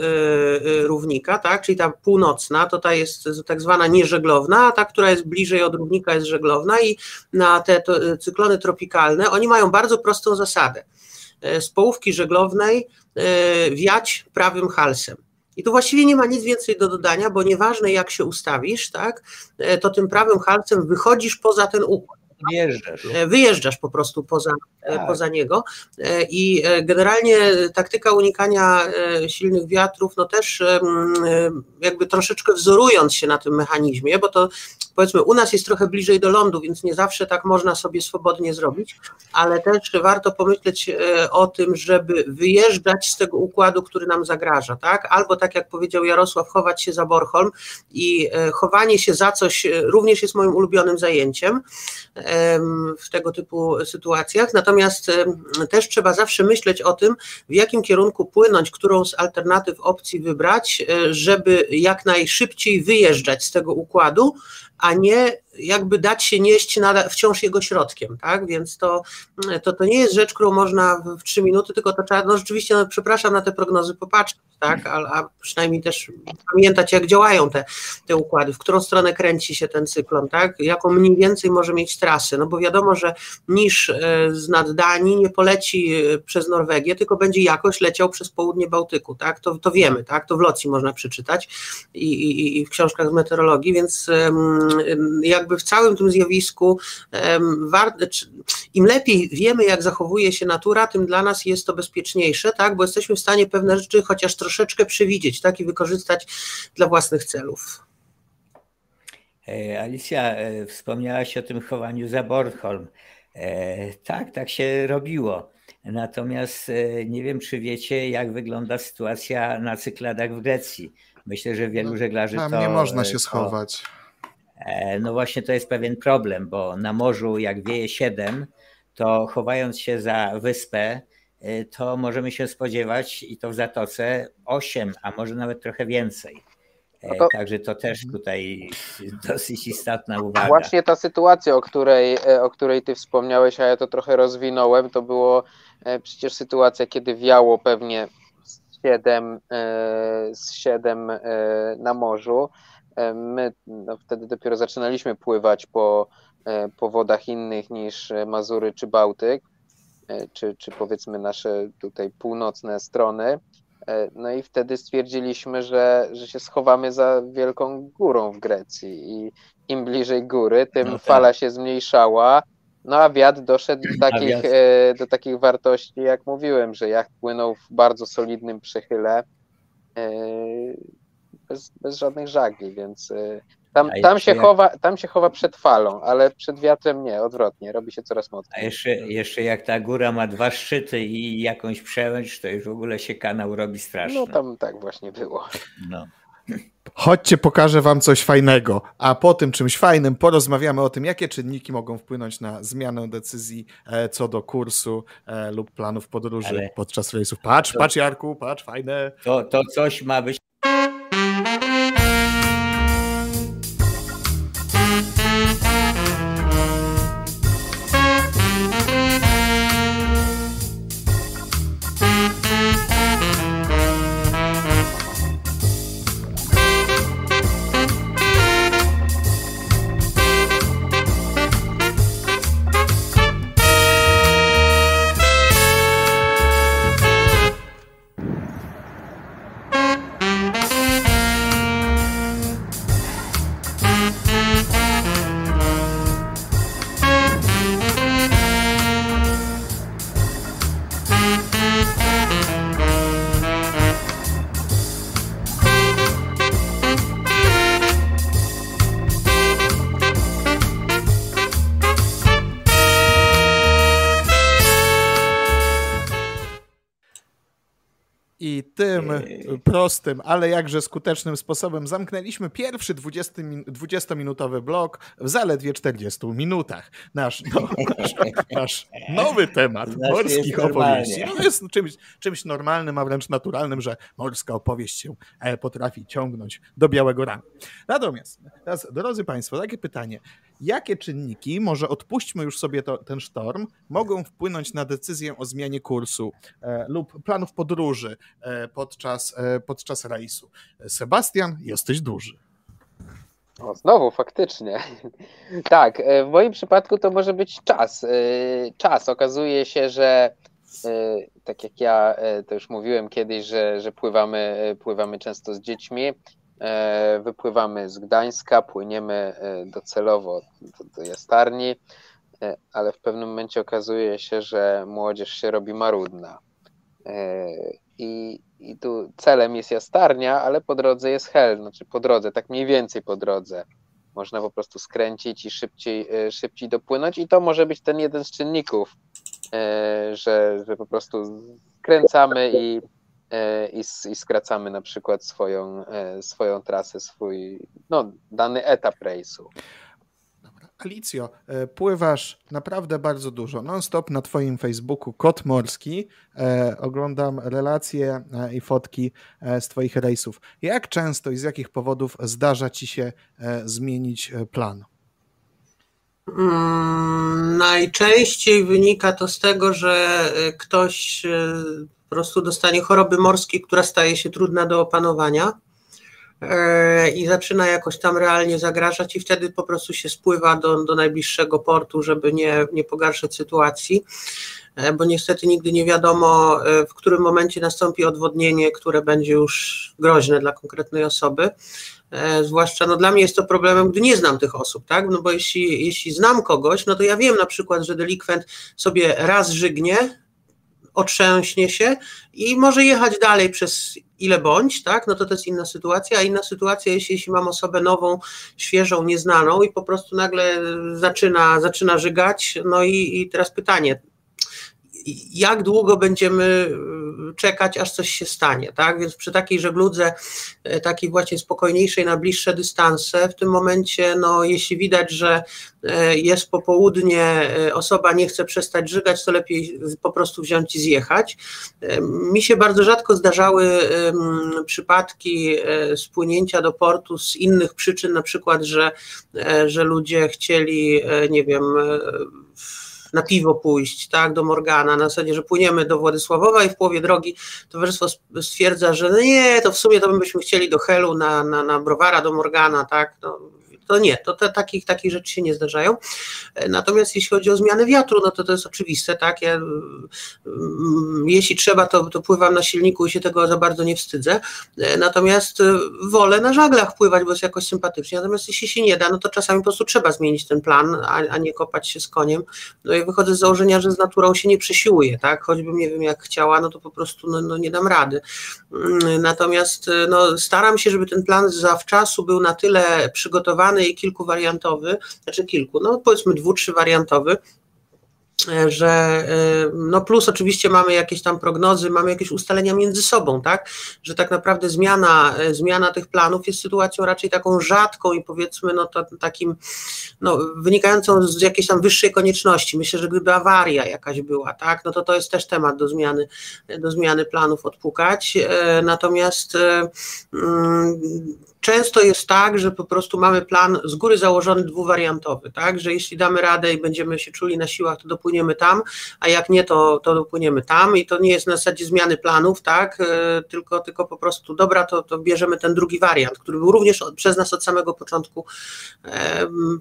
równika, tak, czyli ta północna, to ta jest tak zwana nieżeglowna, a ta, która jest bliżej od równika jest żeglowna i na te cyklony tropikalne, oni mają bardzo prostą zasadę. Z połówki żeglownej wiać prawym halsem. I tu właściwie nie ma nic więcej do dodania, bo nieważne jak się ustawisz, tak, e, to tym prawym halcem wychodzisz poza ten układ. wyjeżdżasz. wyjeżdżasz po prostu poza, Tak. poza niego i generalnie taktyka unikania silnych wiatrów, no też jakby troszeczkę wzorując się na tym mechanizmie, bo to powiedzmy u nas jest trochę bliżej do lądu, więc nie zawsze tak można sobie swobodnie zrobić, ale też warto pomyśleć e, o tym, żeby wyjeżdżać z tego układu, który nam zagraża, tak? Albo tak jak powiedział Jarosław, chować się za Bornholm i e, chowanie się za coś e, również jest moim ulubionym zajęciem em, w tego typu sytuacjach. Natomiast też trzeba zawsze myśleć o tym, w jakim kierunku płynąć, którą z alternatyw opcji wybrać, żeby jak najszybciej wyjeżdżać z tego układu, a nie jakby dać się nieść wciąż jego środkiem, tak? Więc to, to, to nie jest rzecz, którą można w trzy minuty, tylko to trzeba, no rzeczywiście, no, przepraszam na te prognozy popatrzeć, tak? A, a przynajmniej też pamiętać, jak działają te, te układy, w którą stronę kręci się ten cyklon, tak? Jaką mniej więcej może mieć trasy, no bo wiadomo, że niż e, z Danii nie poleci e, przez Norwegię, tylko będzie jakoś leciał przez południe Bałtyku, tak? To, to wiemy, tak? To w Locji można przeczytać i, i, i w książkach z meteorologii, więc em, jakby w całym tym zjawisku im lepiej wiemy, jak zachowuje się natura, tym dla nas jest to bezpieczniejsze, tak? Bo jesteśmy w stanie pewne rzeczy chociaż troszeczkę przewidzieć, tak? I wykorzystać dla własnych celów. E, Alicja, e, wspomniałaś o tym chowaniu za Bornholm. E, Tak, tak się robiło. Natomiast nie wiem, czy wiecie, jak wygląda sytuacja na cykladach w Grecji. Myślę, że wielu żeglarzy Tam to. nie można się to- schować. E, No właśnie to jest pewien problem, bo na morzu jak wieje 7, to chowając się za wyspę, e, to możemy się spodziewać i to w zatoce 8, a może nawet trochę więcej. E, No to- Także to też tutaj *laughs* dosyć istotna uwaga. Właśnie ta sytuacja, o której, o której ty wspomniałeś, a ja to trochę rozwinąłem, to było przecież sytuacja, kiedy wiało pewnie z 7, z 7 na morzu. E, My no, wtedy dopiero zaczynaliśmy pływać po, e, po wodach innych niż e, Mazury czy Bałtyk, czy, czy powiedzmy nasze tutaj północne strony. No i wtedy stwierdziliśmy, że, że się schowamy za wielką górą w Grecji i im bliżej góry, tym No tak. fala się zmniejszała. No a wiatr doszedł do *clears throat* takich, do takich wartości, jak mówiłem, że jacht płynął w bardzo solidnym przechyle bez, bez żadnych żagli, więc e, tam, A tam, się jak- chowa, tam się chowa przed falą, ale przed wiatrem nie, odwrotnie, robi się coraz A mocniej. jeszcze, jeszcze jak ta góra ma dwa szczyty i jakąś przełęcz, to już w ogóle się kanał robi straszny. No tam tak właśnie było. No. Chodźcie, pokażę wam coś fajnego, a po tym czymś fajnym porozmawiamy o tym, jakie czynniki mogą wpłynąć na zmianę decyzji e, co do kursu e, lub planów podróży Ale- podczas rejsów. Patrz, To- patrz Jarku, patrz, fajne. To, to coś ma być tym prostym, ale jakże skutecznym sposobem zamknęliśmy pierwszy 20 min- 20-minutowy blok w zaledwie 40 minutach. Nasz, no, nasz, nasz nowy temat Znaczy morskich opowieści. No jest czymś, czymś normalnym, a wręcz naturalnym, że morska opowieść się e, potrafi ciągnąć do białego rana. Natomiast teraz, drodzy Państwo, takie pytanie. Jakie czynniki, może odpuśćmy już sobie to, ten sztorm, mogą wpłynąć na decyzję o zmianie kursu e, lub planów podróży e, podczas, e, podczas rejsu? Sebastian, jesteś duży. O, znowu, faktycznie. *laughs* Tak, e, w moim przypadku to może być czas. E, Czas. Okazuje się, że e, tak jak ja to już mówiłem kiedyś, że, że pływamy, pływamy często z dziećmi. E, Wypływamy z Gdańska, płyniemy e, docelowo do, do Jastarni. e, ale w pewnym momencie okazuje się, że młodzież się robi marudna. I, I tu celem jest jastarnia, ale po drodze jest hel, znaczy po drodze, tak mniej więcej po drodze. Można po prostu skręcić i szybciej, szybciej dopłynąć, i to może być ten jeden z czynników, że, że po prostu skręcamy i i, i skracamy na przykład swoją, e, swoją trasę, swój no, dany etap rejsu. Alicjo, e, pływasz naprawdę bardzo dużo. Non-stop na Twoim Facebooku Kot Morski. oglądam relacje i fotki z Twoich rejsów. Jak często i z jakich powodów zdarza Ci się zmienić plan? Hmm, najczęściej wynika to z tego, że ktoś po prostu dostanie choroby morskiej, która staje się trudna do opanowania e, i zaczyna jakoś tam realnie zagrażać i wtedy po prostu się spływa do, do najbliższego portu, żeby nie, nie pogarszać sytuacji, e, bo niestety nigdy nie wiadomo, e, w którym momencie nastąpi odwodnienie, które będzie już groźne dla konkretnej osoby. Zwłaszcza no dla mnie jest to problemem, gdy nie znam tych osób, tak? No bo jeśli, jeśli znam kogoś, no to ja wiem na przykład, że delikwent sobie raz żygnie, otrzęśnie się i może jechać dalej przez ile bądź, tak, no to to jest inna sytuacja, a inna sytuacja, jeśli, jeśli mam osobę nową, świeżą, nieznaną i po prostu nagle zaczyna, zaczyna żygać, no i, i teraz pytanie, jak długo będziemy y, czekać, aż coś się stanie, tak? Więc przy takiej żegludze, y, takiej właśnie spokojniejszej na bliższe dystanse, w tym momencie, no jeśli widać, że y, jest popołudnie, osoba nie chce przestać żygać, to lepiej po prostu wziąć i zjechać. Mi się bardzo rzadko zdarzały przypadki spłynięcia do portu z innych przyczyn, na przykład, że, że ludzie chcieli, nie wiem, na piwo pójść, tak, do Morgana, na zasadzie, że płyniemy do Władysławowa i w połowie drogi towarzystwo stwierdza, że no nie, to w sumie to byśmy chcieli do Helu na, na, na browara do Morgana, tak, no, to nie, to te, takich, takich rzeczy się nie zdarzają. E, natomiast jeśli chodzi o zmianę wiatru, no to to jest oczywiste, tak, ja, mm, jeśli trzeba, to, to pływam na silniku i się tego za bardzo nie wstydzę, e, natomiast e, wolę na żaglach pływać, bo jest jakoś sympatycznie, natomiast jeśli się nie da, no to czasami po prostu trzeba zmienić ten plan, a, a nie kopać się z koniem, no i wychodzę z założenia, że z naturą się nie przesiłuję, tak, choćbym nie wiem jak chciała, no to po prostu no, no nie dam rady. Mm, natomiast no, staram się, żeby ten plan zawczasu był na tyle przygotowany, i kilkuwariantowy, znaczy kilku, no powiedzmy dwu, trzy wariantowy, e, że e, no plus oczywiście mamy jakieś tam prognozy, mamy jakieś ustalenia między sobą, tak, że tak naprawdę zmiana, e, zmiana tych planów jest sytuacją raczej taką rzadką i powiedzmy no to, takim, no wynikającą z jakiejś tam wyższej konieczności, myślę, że gdyby awaria jakaś była, tak, no to to jest też temat do zmiany, do zmiany planów odpukać, natomiast mm, często jest tak, że po prostu mamy plan z góry założony dwuwariantowy, tak, że jeśli damy radę i będziemy się czuli na siłach, to dopłyniemy tam, a jak nie, to, to dopłyniemy tam i to nie jest na zasadzie zmiany planów, tak, e, tylko, tylko po prostu dobra, to, to bierzemy ten drugi wariant, który był również przez nas od samego początku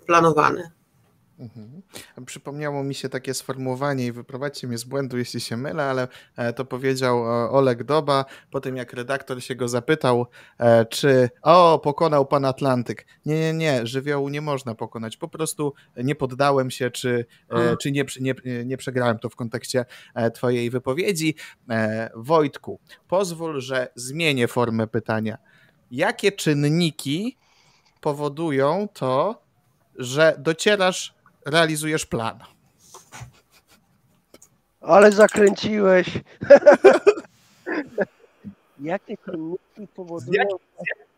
planowany. Mhm. Przypomniało mi się takie sformułowanie i wyprowadźcie mnie z błędu, jeśli się mylę, ale e, to powiedział e, Oleg Doba po tym, jak redaktor się go zapytał, e, czy o, pokonał pan Atlantyk. Nie, nie, nie, żywiołu nie można pokonać. Po prostu nie poddałem się, czy, mhm. czy nie, nie, nie przegrałem to w kontekście twojej wypowiedzi. Wojtku, pozwól, że zmienię formę pytania. Jakie czynniki powodują to, że docierasz realizujesz plan. Ale zakręciłeś. *laughs* Jakie czynniki powodują... Z jakich,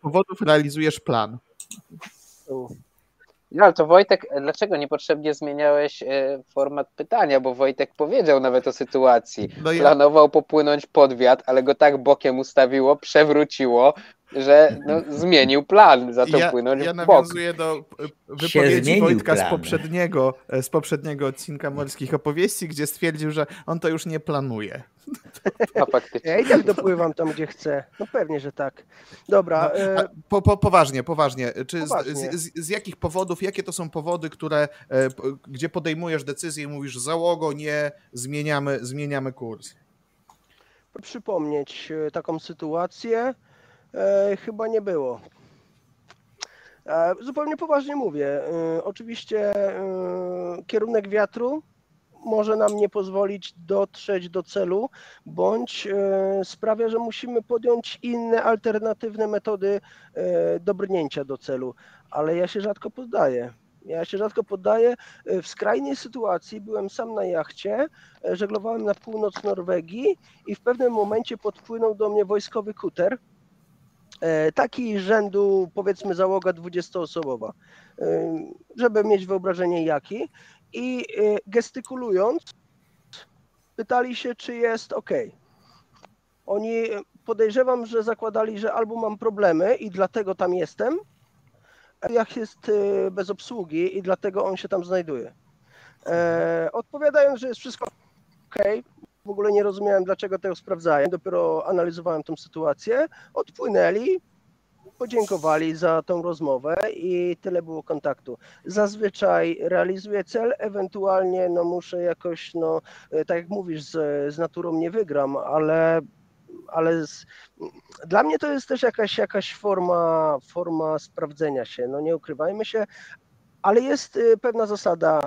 powodów realizujesz plan? No, ale to Wojtek, dlaczego niepotrzebnie zmieniałeś e, format pytania? Bo Wojtek powiedział nawet o sytuacji. No ja... Planował popłynąć pod wiatr, ale go tak bokiem ustawiło, przewróciło, że no, zmienił plan, zaczął ja, płynąć ja w bok. Ja nawiązuję do wypowiedzi Wojtka z poprzedniego, e, z poprzedniego odcinka Morskich Opowieści, gdzie stwierdził, że on to już nie planuje. A faktycznie. Ja i tak dopływam tam, gdzie chcę. No pewnie, że tak. Dobra. No, e... po, po, poważnie, poważnie. Czy poważnie. Z, z, z, jakich powodów, jakie to są powody, które, e, gdzie podejmujesz decyzję i mówisz załogo, nie, zmieniamy, zmieniamy kurs? Przypomnieć e, taką sytuację, E, chyba nie było. Zupełnie poważnie mówię. Oczywiście kierunek wiatru może nam nie pozwolić dotrzeć do celu, bądź sprawia, że musimy podjąć inne, alternatywne metody dobrnięcia do celu. Ale ja się rzadko poddaję. Ja się rzadko poddaję. W skrajnej sytuacji byłem sam na jachcie, żeglowałem na północ Norwegii i w pewnym momencie podpłynął do mnie wojskowy kuter, taki rzędu powiedzmy załoga 20-osobowa, żeby mieć wyobrażenie jaki i gestykulując pytali się, czy jest ok. Oni podejrzewam, że zakładali, że albo mam problemy i dlatego tam jestem, jak jest bez obsługi i dlatego on się tam znajduje. E, odpowiadając, że jest wszystko ok, w ogóle nie rozumiałem, dlaczego tego sprawdzają. Dopiero analizowałem tą sytuację. Odpłynęli, podziękowali za tą rozmowę i tyle było kontaktu. Zazwyczaj realizuję cel, ewentualnie no muszę jakoś, no e, tak jak mówisz, z, z naturą nie wygram, ale ale z, dla mnie to jest też jakaś, jakaś forma, forma sprawdzenia się. No nie ukrywajmy się, ale jest y, pewna zasada.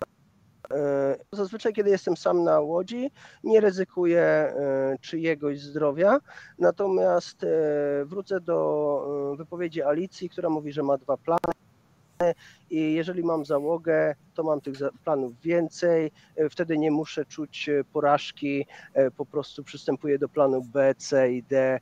Y, zazwyczaj, kiedy jestem sam na łodzi, nie ryzykuję y, czyjegoś zdrowia. Natomiast wrócę do wypowiedzi Alicji, która mówi, że ma dwa plany i jeżeli mam załogę, to mam tych planów więcej, e, wtedy nie muszę czuć e, porażki, e, po prostu przystępuję do planu B, C i D.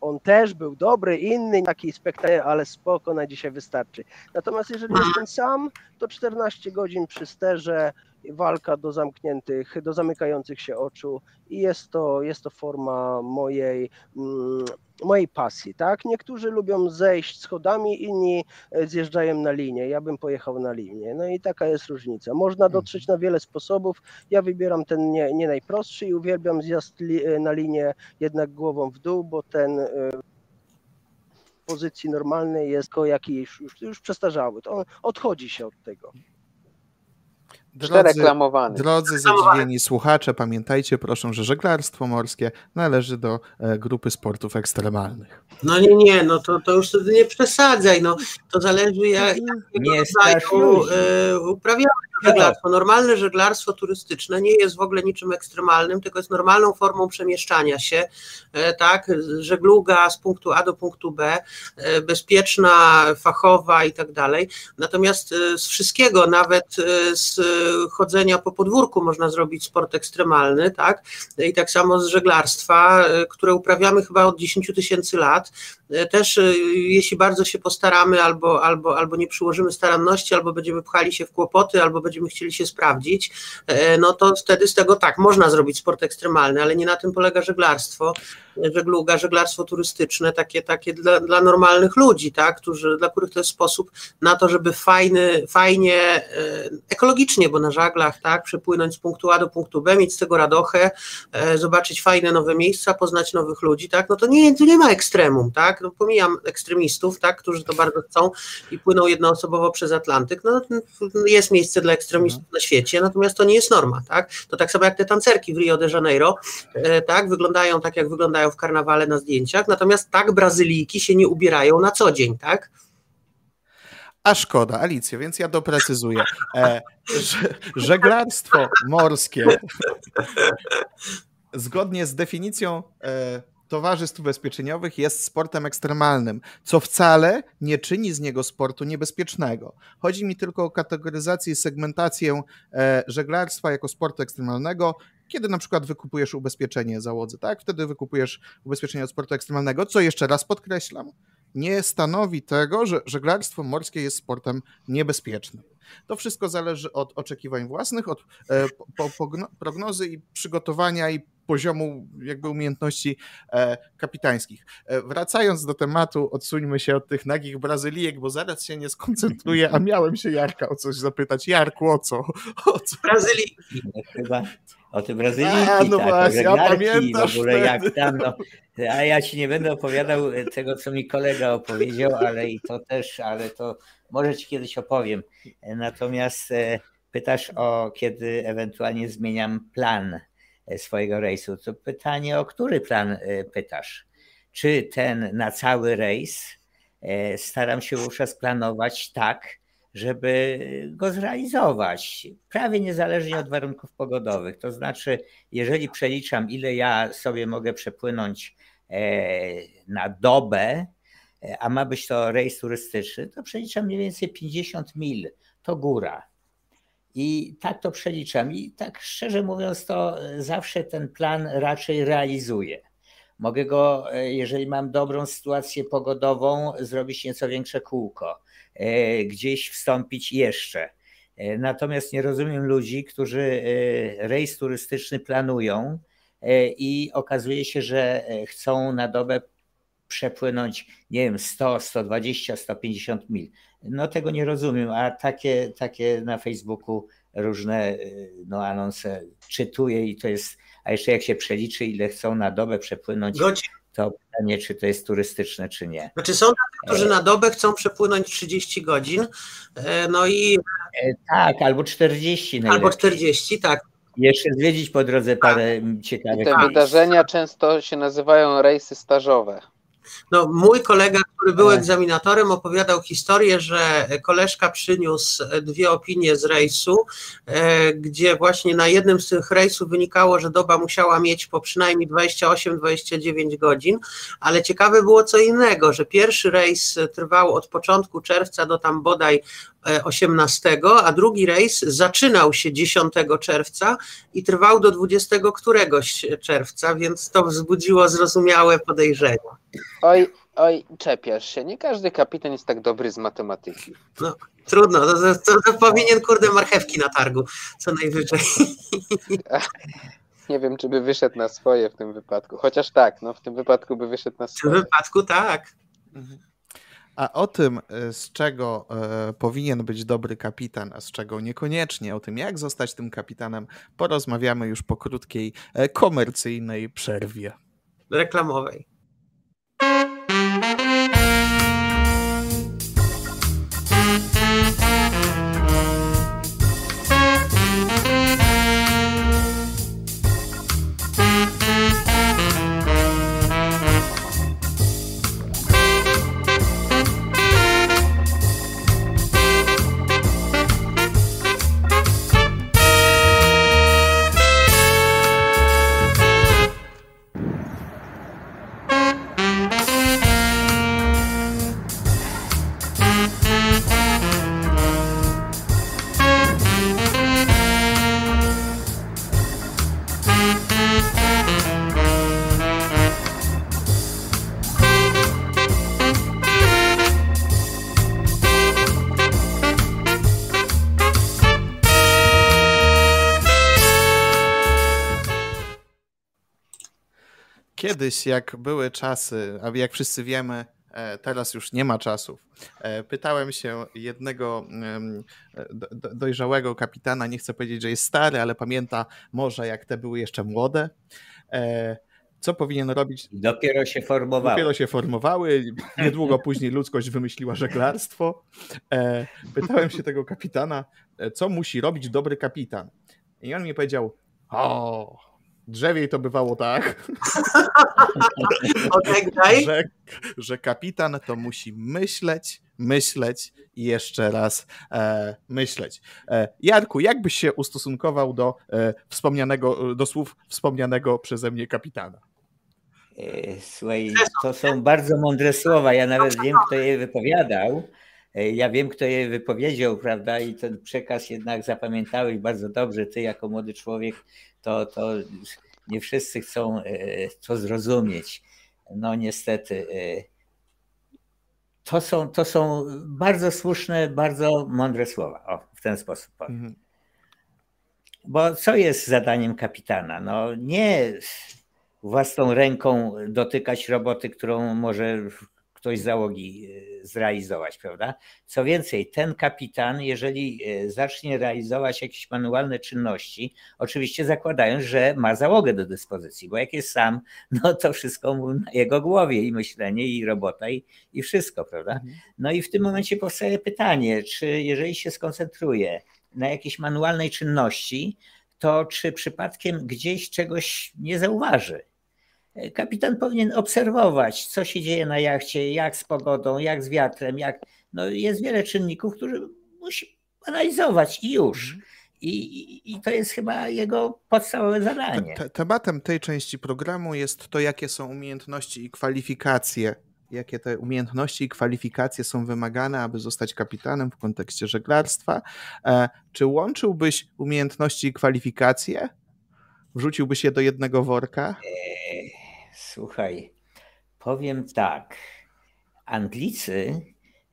On też był dobry, inny, taki spektakularny, ale spoko, na dzisiaj wystarczy. Natomiast jeżeli jestem sam, to 14 godzin przy sterze, walka do zamkniętych, do zamykających się oczu i jest to, jest to forma mojej, mm, mojej pasji, tak? Niektórzy lubią zejść schodami, inni zjeżdżają na linię. Ja bym pojechał na linię. No i taka jest różnica. Można mhm. dotrzeć na wiele sposobów. Ja wybieram ten nie, nie najprostszy i uwielbiam zjazd li, na linię jednak głową w dół, bo ten w pozycji normalnej jest jakiś już, już, już przestarzały. To on odchodzi się od tego. Drodzy, drodzy zadziwieni słuchacze, pamiętajcie proszę, że żeglarstwo morskie należy do e, grupy sportów ekstremalnych. No nie, nie, no to, to już wtedy nie przesadzaj, no to zależy jak, jakiego rodzaju e, uprawiamy żeglarstwo. Normalne żeglarstwo turystyczne nie jest w ogóle niczym ekstremalnym, tylko jest normalną formą przemieszczania się, e, tak, żegluga z punktu A do punktu B, bezpieczna, fachowa i tak dalej. Natomiast z wszystkiego, nawet z chodzenia po podwórku można zrobić sport ekstremalny, tak? I tak samo z żeglarstwa, e, które uprawiamy chyba od 10 tysięcy lat. E, też e, jeśli bardzo się postaramy, albo, albo, albo nie przyłożymy staranności, albo będziemy pchali się w kłopoty, albo będziemy chcieli się sprawdzić, no to wtedy z tego tak, można zrobić sport ekstremalny, ale nie na tym polega żeglarstwo żegluga, żeglarstwo turystyczne, takie, takie dla, dla normalnych ludzi, tak, którzy, dla których to jest sposób na to, żeby fajny, fajnie, e, ekologicznie, bo na żaglach, tak, przepłynąć z punktu A do punktu B, mieć z tego radochę, e, zobaczyć fajne nowe miejsca, poznać nowych ludzi, tak, no to nie, to nie ma ekstremum, tak, no pomijam ekstremistów, tak, którzy to bardzo chcą i płyną jednoosobowo przez Atlantyk, no jest miejsce dla ekstremistów na świecie, natomiast to nie jest norma, tak, to tak samo jak te tancerki w Rio de Janeiro, e, tak, wyglądają tak, jak wyglądają w karnawale na zdjęciach, natomiast tak Brazylijki się nie ubierają na co dzień, tak? A szkoda, Alicjo, więc ja doprecyzuję. E, żeglarstwo morskie *laughs* zgodnie z definicją e, towarzystw ubezpieczeniowych jest sportem ekstremalnym, co wcale nie czyni z niego sportu niebezpiecznego. Chodzi mi tylko o kategoryzację i segmentację e, żeglarstwa jako sportu ekstremalnego kiedy na przykład wykupujesz ubezpieczenie załodzy, tak? Wtedy wykupujesz ubezpieczenie od sportu ekstremalnego, co jeszcze raz podkreślam, nie stanowi tego, że żeglarstwo morskie jest sportem niebezpiecznym. To wszystko zależy od oczekiwań własnych, od e, po, po, prognozy i przygotowania i poziomu jakby umiejętności e, kapitańskich. E, wracając do tematu, odsuńmy się od tych nagich Brazylijek, bo zaraz się nie skoncentruję, a miałem się Jarka o coś zapytać. Jarku, o co? O co? Brazylii. Chyba o tym Brazylii. A, no tak, właśnie, a pamiętasz w ogóle jak tam, no. A ja ci nie będę opowiadał tego, co mi kolega opowiedział, ale i to też, ale to może ci kiedyś opowiem. Natomiast e, pytasz o kiedy ewentualnie zmieniam plan e, swojego rejsu. To pytanie, o który plan e, pytasz? Czy ten na cały rejs, staram się wówczas planować tak, żeby go zrealizować, prawie niezależnie od warunków pogodowych. To znaczy, jeżeli przeliczam, ile ja sobie mogę przepłynąć na dobę, a ma być to rejs turystyczny, to przeliczam mniej więcej 50 mil, to góra. I tak to przeliczam. I tak szczerze mówiąc, to zawsze ten plan raczej realizuję. Mogę go, jeżeli mam dobrą sytuację pogodową, zrobić nieco większe kółko, e, gdzieś wstąpić jeszcze. E, natomiast nie rozumiem ludzi, którzy e, rejs turystyczny planują i okazuje się, że chcą na dobę przepłynąć, nie wiem, 100, 120, 150 mil. No tego nie rozumiem, a takie, takie na Facebooku różne no, anonse czytuję i to jest, a jeszcze jak się przeliczy, ile chcą na dobę przepłynąć, Godzin. to pytanie, czy to jest turystyczne, czy nie. Znaczy są tacy, którzy na dobę chcą przepłynąć 30 godzin, e, no i... E, tak, albo 40 najlepiej. Albo 40, tak. Jeszcze zwiedzić po drodze parę tak. ciekawych I te miejsc. wydarzenia często się nazywają rejsy stażowe. No, mój kolega, który był egzaminatorem, opowiadał historię, że koleżka przyniósł dwie opinie z rejsu, e, gdzie właśnie na jednym z tych rejsów wynikało, że doba musiała mieć po przynajmniej 28-29 godzin, ale ciekawe było co innego, że pierwszy rejs trwał od początku czerwca do tam bodaj 18, a drugi rejs zaczynał się 10 czerwca i trwał do 20 któregoś czerwca, więc to wzbudziło zrozumiałe podejrzenia. Oj, oj, czepiasz się. Nie każdy kapitan jest tak dobry z matematyki. No, trudno, to, to, to powinien kurde marchewki na targu, co najwyżej. *laughs* Nie wiem, czy by wyszedł na swoje w tym wypadku. Chociaż tak, no w tym wypadku by wyszedł na swoje. W tym wypadku tak. Mhm. A o tym, e, z czego e, powinien być dobry kapitan, a z czego niekoniecznie, o tym, jak zostać tym kapitanem, porozmawiamy już po krótkiej e, komercyjnej przerwie. Reklamowej. Kiedyś, jak były czasy, a jak wszyscy wiemy, e, teraz już nie ma czasów. E, pytałem się jednego dojrzałego kapitana, nie chcę powiedzieć, że jest stary, ale pamięta może jak te były jeszcze młode. E, co powinien robić? Dopiero się formowały. Dopiero się formowały. Niedługo później ludzkość wymyśliła żeglarstwo. Pytałem się tego kapitana, co musi robić dobry kapitan. I on mi powiedział: O, Drzewiej to bywało tak, *laughs* że, że kapitan to musi myśleć, myśleć i jeszcze raz e, myśleć. E, Jarku, jak byś się ustosunkował do e, wspomnianego, do słów wspomnianego przeze mnie kapitana? E, słuchaj, to są bardzo mądre słowa. Ja nawet wiem, kto je wypowiadał. E, ja wiem, kto je wypowiedział, prawda? I ten przekaz jednak zapamiętałeś bardzo dobrze. Ty, jako młody człowiek, to, to nie wszyscy chcą e, to zrozumieć. No niestety. E, to są, to są bardzo słuszne, bardzo mądre słowa. O, w ten sposób powiem. Mhm. Bo co jest zadaniem kapitana? No nie własną ręką dotykać roboty, którą może ktoś załogi e, zrealizować, prawda? Co więcej, ten kapitan, jeżeli e, zacznie realizować jakieś manualne czynności, oczywiście zakładając, że ma załogę do dyspozycji, bo jak jest sam, *laughs* no to wszystko na jego głowie i myślenie, i robota, i, i wszystko, prawda? Mhm. No i w tym momencie powstaje pytanie, czy jeżeli się skoncentruje na jakiejś manualnej czynności, to czy przypadkiem gdzieś czegoś nie zauważy? Kapitan powinien obserwować, co się dzieje na jachcie, jak z pogodą, jak z wiatrem, jak. No jest wiele czynników, które musi analizować i już. Mhm. I, I, to jest chyba jego podstawowe zadanie. Te, tematem tej części programu jest to, jakie są umiejętności i kwalifikacje, jakie te umiejętności i kwalifikacje są wymagane, aby zostać kapitanem w kontekście żeglarstwa. E, czy łączyłbyś umiejętności i kwalifikacje? Wrzuciłbyś je do jednego worka? E, słuchaj, powiem tak. Anglicy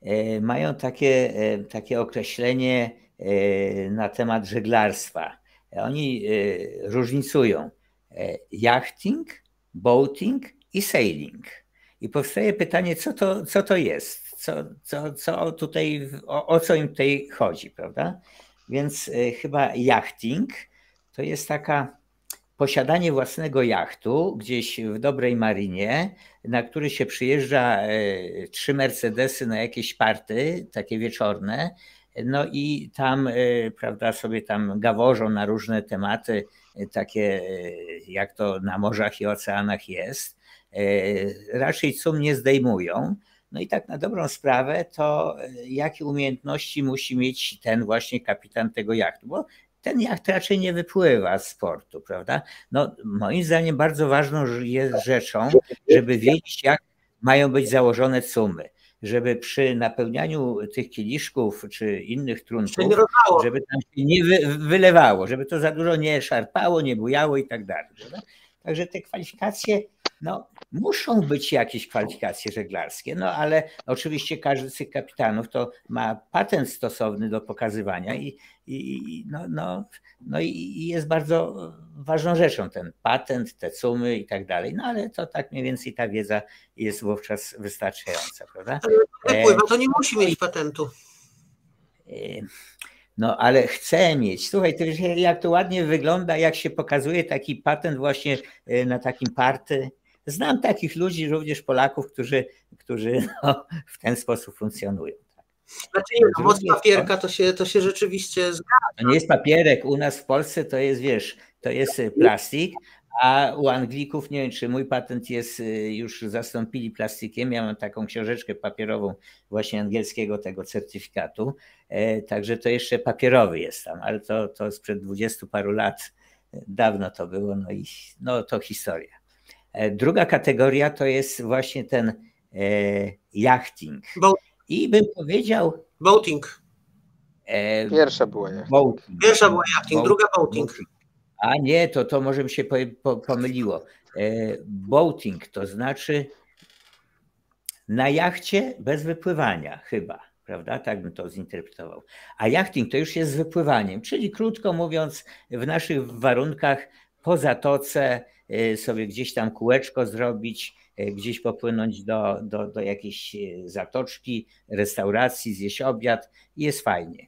e, mają takie, takie określenie E, na temat żeglarstwa. Oni e, różnicują e, yachting, boating i sailing. I powstaje pytanie, co to, co to jest? Co, co, co tutaj, o, o co im tutaj chodzi, prawda? Więc chyba yachting to jest taka posiadanie własnego jachtu gdzieś w dobrej marinie, na który się przyjeżdża trzy Mercedesy na jakieś party, takie wieczorne, no i tam, e, prawda, sobie tam gaworzą na różne tematy, e, takie e, jak to na morzach i oceanach jest. Raczej cum nie zdejmują. No i tak na dobrą sprawę, to jakie umiejętności musi mieć ten właśnie kapitan tego jachtu? Bo ten jacht raczej nie wypływa z portu, prawda? No, moim zdaniem bardzo ważną jest rzeczą, żeby wiedzieć, jak mają być założone cumy żeby przy napełnianiu tych kieliszków czy innych trunków, żeby tam się nie wylewało, żeby to za dużo nie szarpało, nie bujało i tak dalej. Także te kwalifikacje, no, muszą być jakieś kwalifikacje żeglarskie, no ale oczywiście każdy z tych kapitanów to ma patent stosowny do pokazywania i, i no, no, no i jest bardzo ważną rzeczą ten patent, te sumy i tak dalej, no ale to tak mniej więcej ta wiedza jest wówczas wystarczająca, prawda? Ale pływa, to nie musi mieć patentu. E, no, ale chcę mieć. Słuchaj, to jak to ładnie wygląda, jak się pokazuje taki patent właśnie e, na takim party. Znam takich ludzi, również Polaków, którzy, którzy no, w ten sposób funkcjonują. Znaczy nie, no, moc papierka to się, to się rzeczywiście zgadza. To nie jest papierek, u nas w Polsce to jest, wiesz, to jest e, plastik, a u Anglików, nie wiem, czy mój patent jest, e, już zastąpili plastikiem. Ja mam taką książeczkę papierową właśnie angielskiego tego certyfikatu, e, także to jeszcze papierowy jest tam, ale to, to sprzed dwudziestu paru lat, dawno to było, no i no to historia. Druga kategoria to jest właśnie ten yachting. Bo i bym powiedział. Boating. E, Pierwsza była yachting. Pierwsza była yachting, druga boating. A nie, to, to może mi się po, po, pomyliło. E, boating to znaczy na jachcie bez wypływania, chyba, prawda? Tak bym to zinterpretował. A yachting to już jest z wypływaniem, czyli krótko mówiąc, w naszych warunkach po zatoce e, sobie gdzieś tam kółeczko zrobić, E, gdzieś popłynąć do, do, do jakiejś e, zatoczki, restauracji, zjeść obiad i jest fajnie.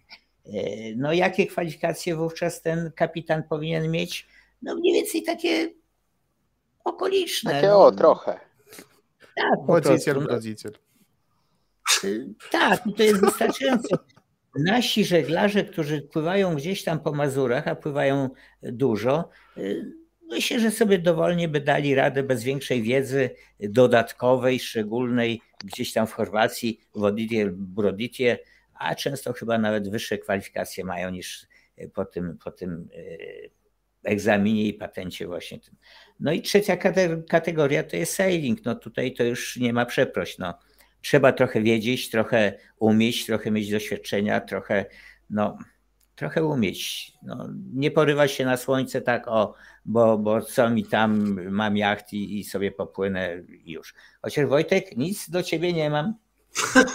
No jakie kwalifikacje wówczas ten kapitan powinien mieć? No mniej więcej takie okoliczne. Takie no. o, trochę. Tak, rodziciel, no. rodziciel. Tak, to jest wystarczające. Nasi żeglarze, którzy pływają gdzieś tam po Mazurach, a pływają dużo, Myślę, że sobie dowolnie by dali radę bez większej wiedzy dodatkowej, szczególnej gdzieś tam w Chorwacji, w Oditie, Broditie, a często chyba nawet wyższe kwalifikacje mają niż po tym, po tym e, egzaminie i patencie właśnie tym. No i trzecia kategoria to jest sailing. No tutaj to już nie ma przeproś. No. Trzeba trochę wiedzieć, trochę umieć, trochę mieć doświadczenia, trochę no, trochę umieć. No, nie porywać się na słońce tak, o, bo, bo co mi tam, mam jacht i, i sobie popłynę już. Chociaż Wojtek, nic do ciebie nie mam. *laughs*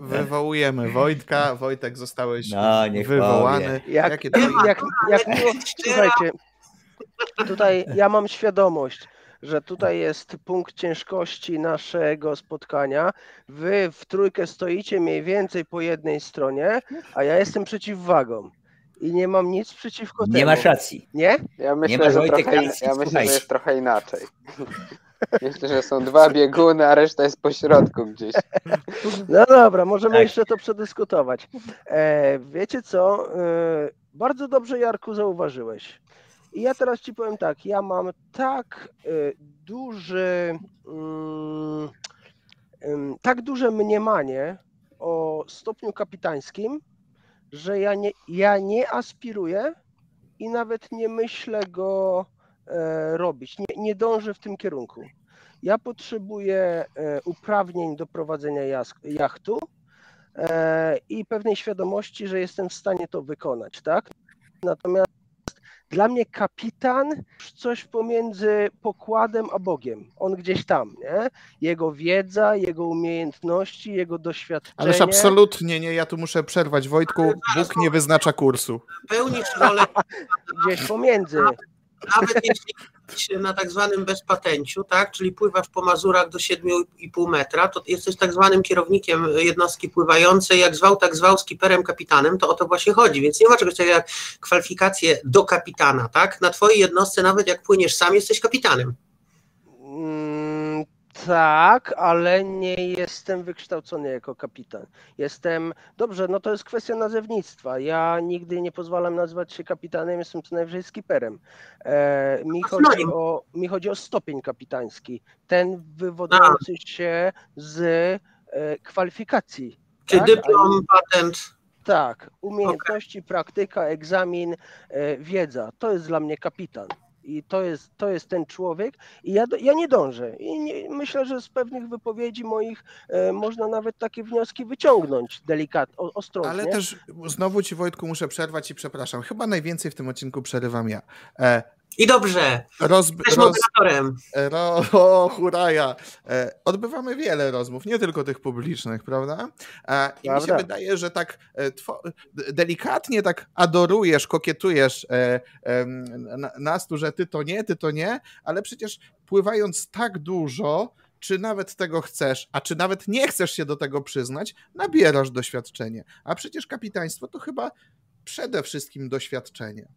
Wywołujemy Wojtka. Wojtek, zostałeś no, wywołany. Jak, Jakie to... jak, jak, *laughs* słuchajcie, tutaj ja mam świadomość, że tutaj jest punkt ciężkości naszego spotkania. Wy w trójkę stoicie mniej więcej po jednej stronie, a ja jestem przeciwwagą. I nie mam nic przeciwko temu. Nie masz racji. Nie? Ja myślę, nie że, trochę, ja myślę że jest trochę inaczej. *laughs* Myślę, że są dwa bieguny, a reszta jest po środku gdzieś. No dobra, możemy tak. jeszcze to przedyskutować. E, wiecie co? E, bardzo dobrze, Jarku, zauważyłeś. I ja teraz ci powiem tak, ja mam tak y, duży, mm, tak duże mniemanie o stopniu kapitańskim, że ja nie, ja nie aspiruję i nawet nie myślę go e, robić. Nie, nie dążę w tym kierunku. Ja potrzebuję e, uprawnień do prowadzenia jachtu e, i pewnej świadomości, że jestem w stanie to wykonać, tak? Natomiast dla mnie kapitan coś pomiędzy pokładem a Bogiem. On gdzieś tam, nie? Jego wiedza, jego umiejętności, jego doświadczenie. Ależ absolutnie nie, ja tu muszę przerwać. Wojtku, Bóg nie wyznacza kursu. Pełnisz rolę *laughs* Gdzieś pomiędzy. nawet jeśli na tak zwanym bezpatenciu, tak, czyli pływasz po Mazurach do 7,5 metra, to jesteś tak zwanym kierownikiem jednostki pływającej, jak zwał, tak zwał, skiperem, kapitanem, to o to właśnie chodzi, więc nie ma czegoś takiego jak kwalifikacje do kapitana, tak, na twojej jednostce nawet jak płyniesz sam, jesteś kapitanem. Tak, ale nie jestem wykształcony jako kapitan. Jestem, dobrze, no to jest kwestia nazewnictwa. Ja nigdy nie pozwalam nazwać się kapitanem, jestem co najwyżej skiperem. E, mi, chodzi o, mi chodzi o stopień kapitański, ten wywodzący się z e, kwalifikacji. Czy tak? dyplom, patent, Tak, umiejętności, praktyka, egzamin, e, wiedza. To jest dla mnie kapitan. I to jest, to jest ten człowiek. I ja, ja nie dążę. I nie, myślę, że z pewnych wypowiedzi moich e, można nawet takie wnioski wyciągnąć delikatnie, ostrożnie. Ale też znowu ci Wojtku muszę przerwać i przepraszam. Chyba najwięcej w tym odcinku przerywam ja. E, i dobrze, roz, jesteś roz, moderatorem. Ro, *laughs* o, huraja. E, Odbywamy wiele rozmów, nie tylko tych publicznych, prawda? E, I mi się Prawda. wydaje, że tak e, delikatnie tak adorujesz, kokietujesz nas tu, że ty to nie, ty to nie, ale przecież pływając tak dużo, czy nawet tego chcesz, a czy nawet nie chcesz się do tego przyznać, nabierasz doświadczenie. A przecież kapitaństwo to chyba przede wszystkim doświadczenie.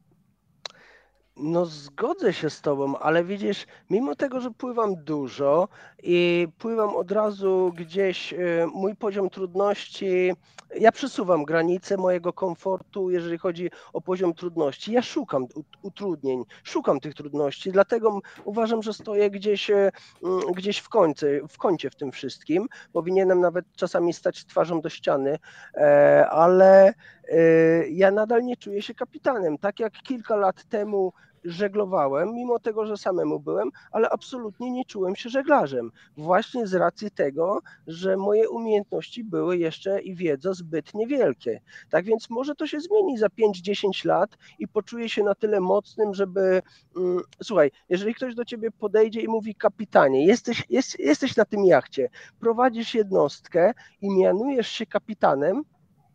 No zgodzę się z tobą, ale widzisz, mimo tego, że pływam dużo i pływam od razu gdzieś, y, mój poziom trudności, ja przesuwam granice mojego komfortu, jeżeli chodzi o poziom trudności. Ja szukam ut- utrudnień, szukam tych trudności, dlatego uważam, że stoję gdzieś, y, mm, gdzieś w końcu, w kącie w tym wszystkim. Powinienem nawet czasami stać twarzą do ściany, e, ale e, ja nadal nie czuję się kapitanem. Tak jak kilka lat temu żeglowałem, mimo tego, że samemu byłem, ale absolutnie nie czułem się żeglarzem. Właśnie z racji tego, że moje umiejętności były jeszcze i wiedza zbyt niewielkie. Tak więc może to się zmieni za 5-10 lat i poczuję się na tyle mocnym, żeby. Mm, słuchaj, jeżeli ktoś do ciebie podejdzie i mówi kapitanie, jesteś, jest, jesteś na tym jachcie, prowadzisz jednostkę i mianujesz się kapitanem,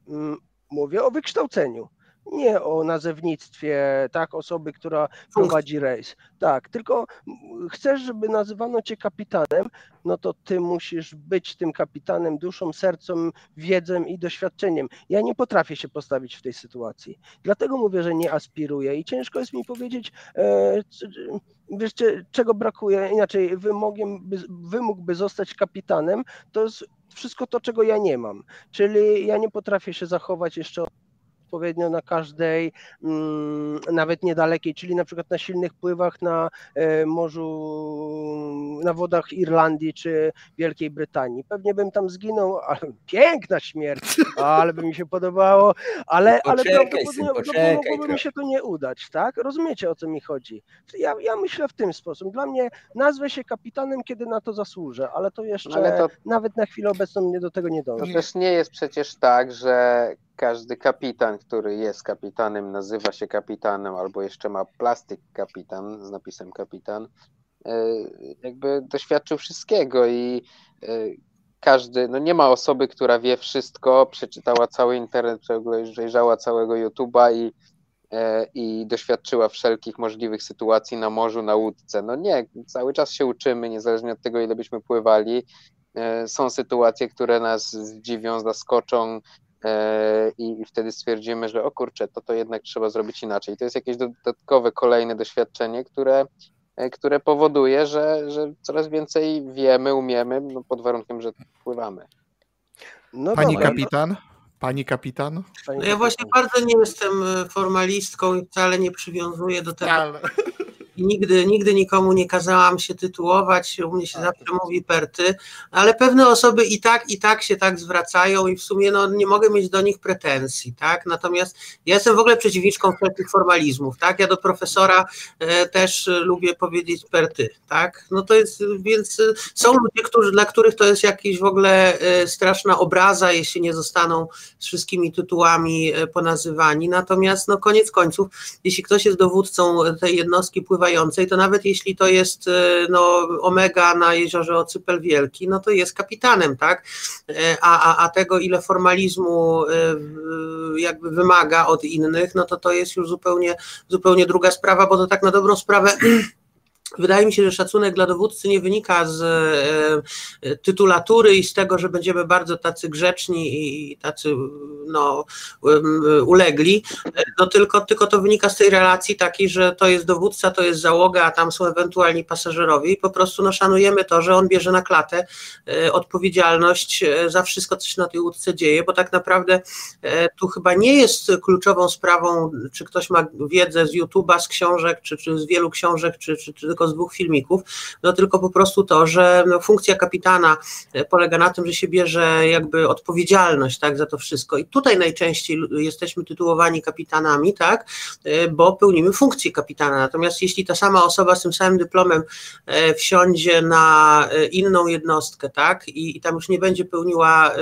mm, mówię o wykształceniu. Nie o nazewnictwie, tak, osoby, która prowadzi rejs. Tak, tylko chcesz, żeby nazywano cię kapitanem, no to ty musisz być tym kapitanem duszą, sercem, wiedzą i doświadczeniem. Ja nie potrafię się postawić w tej sytuacji. Dlatego mówię, że nie aspiruję i ciężko jest mi powiedzieć, e, wiesz, cze- czego brakuje, inaczej wymogiem, by, wymóg, by zostać kapitanem, to jest wszystko to, czego ja nie mam. Czyli ja nie potrafię się zachować jeszcze odpowiednio na każdej, mm, nawet niedalekiej, czyli na przykład na silnych pływach na e, morzu, na wodach Irlandii czy Wielkiej Brytanii. Pewnie bym tam zginął, ale *laughs* piękna śmierć, ale by mi się podobało, ale, ale Poczekaj, prawdopodobnie syn, no, mogłoby mi się to nie udać, tak? Rozumiecie o co mi chodzi? Ja, ja myślę w tym sposób. Dla mnie nazwę się kapitanem, kiedy na to zasłużę, ale to jeszcze Ale to nawet na chwilę obecną mnie do tego nie To dąży. też nie jest przecież tak, że każdy kapitan, który jest kapitanem, nazywa się kapitanem, albo jeszcze ma plastyk kapitan z napisem kapitan, e, jakby doświadczył wszystkiego i e, każdy, no nie ma osoby, która wie wszystko, przeczytała cały internet, przejrzała całego YouTube'a i, e, i doświadczyła wszelkich możliwych sytuacji na morzu, na łódce. No nie, cały czas się uczymy, niezależnie od tego, ile byśmy pływali. Są sytuacje, które nas zdziwią, zaskoczą i, i wtedy stwierdzimy, że o kurczę, to to jednak trzeba zrobić inaczej. To jest jakieś dodatkowe, kolejne doświadczenie, które, e, które powoduje, że, że coraz więcej wiemy, umiemy, no pod warunkiem, że pływamy. No Pani dobra, kapitan? Pani kapitan? Pani no ja właśnie bardzo nie jestem e, formalistką i wcale nie przywiązuję do tego. I nigdy, nigdy nikomu nie kazałam się tytułować, u mnie się tak. zawsze mówi perty, ale pewne osoby i tak, i tak się tak zwracają i w sumie no, nie mogę mieć do nich pretensji, tak? Natomiast ja jestem w ogóle przeciwniczką wszelkich formalizmów, tak? Ja do profesora e, też lubię powiedzieć perty, tak? No to jest, więc e, są ludzie, którzy, dla których to jest jakiś w ogóle e, straszna obraza, jeśli nie zostaną wszystkimi tytułami e, ponazywani, natomiast no koniec końców, jeśli ktoś jest dowódcą tej jednostki pływa pływającej, to nawet jeśli to jest e, no, omega na jeziorze Ocypel Wielki, no to jest kapitanem, tak? E, a, a, a tego, ile formalizmu jakby wymaga od innych, no to to jest już zupełnie, zupełnie druga sprawa, bo to tak na dobrą sprawę *clears throat* Wydaje mi się, że szacunek dla dowódcy nie wynika z e, tytulatury i z tego, że będziemy bardzo tacy grzeczni i tacy no, ulegli, no tylko, tylko to wynika z tej relacji takiej, że to jest dowódca, to jest załoga, a tam są ewentualni pasażerowie i po prostu no, szanujemy to, że on bierze na klatę e, odpowiedzialność e, za wszystko, co się na tej łódce dzieje, bo tak naprawdę tu chyba nie jest kluczową sprawą, czy ktoś ma wiedzę z YouTube'a, z książek, czy, czy z wielu książek, czy, czy, czy tylko z dwóch filmików, no tylko po prostu to, że no, funkcja kapitana e, polega na tym, że się bierze jakby odpowiedzialność tak, za to wszystko. I tutaj najczęściej jesteśmy tytułowani kapitanami, tak, e, bo pełnimy funkcję kapitana. Natomiast jeśli ta sama osoba z tym samym dyplomem e, wsiądzie na inną jednostkę, tak, i, i tam już nie będzie pełniła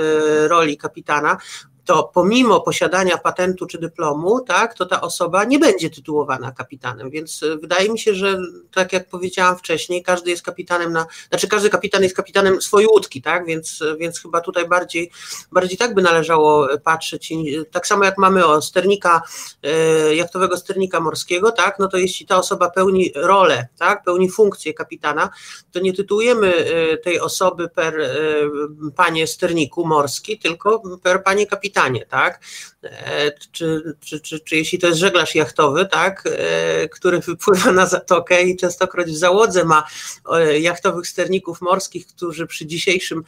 roli kapitana, to pomimo posiadania patentu czy dyplomu, tak, to ta osoba nie będzie tytułowana kapitanem. Więc e, wydaje mi się, że tak jak powiedziałam wcześniej, każdy jest kapitanem na, znaczy każdy kapitan jest kapitanem swojej łódki, tak, więc, e, więc chyba tutaj bardziej, bardziej tak by należało patrzeć. Tak samo jak mamy o sternika, jachtowego sternika morskiego, tak, no to jeśli ta osoba pełni rolę, tak, pełni funkcję kapitana, to nie tytułujemy tej osoby per panie sterniku morski, tylko per panie kapitanie kapitanie, tak? E, czy, czy, czy, czy jeśli to jest żeglarz jachtowy, tak, e, który wypływa na zatokę i częstokroć w załodze ma e, jachtowych sterników morskich, którzy przy dzisiejszym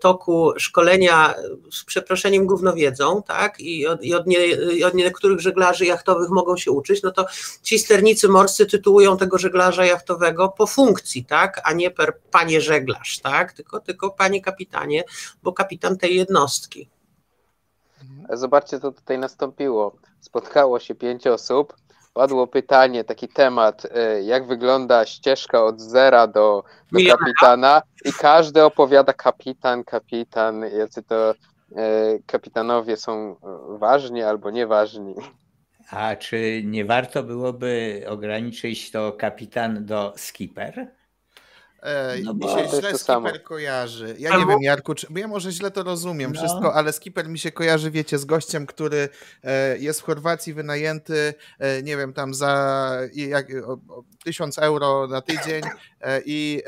toku szkolenia z przeproszeniem gówno wiedzą, tak, i od, i od, nie, i od niektórych żeglarzy jachtowych mogą się uczyć, no to ci sternicy morscy tytułują tego żeglarza jachtowego po funkcji, tak, a nie per panie żeglarz, tak, tylko, tylko panie kapitanie, bo kapitan tej jednostki. Zobaczcie, co tutaj nastąpiło. Spotkało się pięć osób, padło pytanie, taki temat, e, jak wygląda ścieżka od zera do, do kapitana i każdy opowiada kapitan, kapitan, jacy to e, kapitanowie są ważni albo nieważni. A czy nie warto byłoby ograniczyć to kapitan do skipper? No mi się źle skipper kojarzy. Ja nie wiem, Jarku, czy, bo ja może źle to rozumiem no. wszystko, ale skipper mi się kojarzy, wiecie, z gościem, który e, jest w Chorwacji wynajęty, e, nie wiem, tam za jak, tysiąc euro na tydzień e, i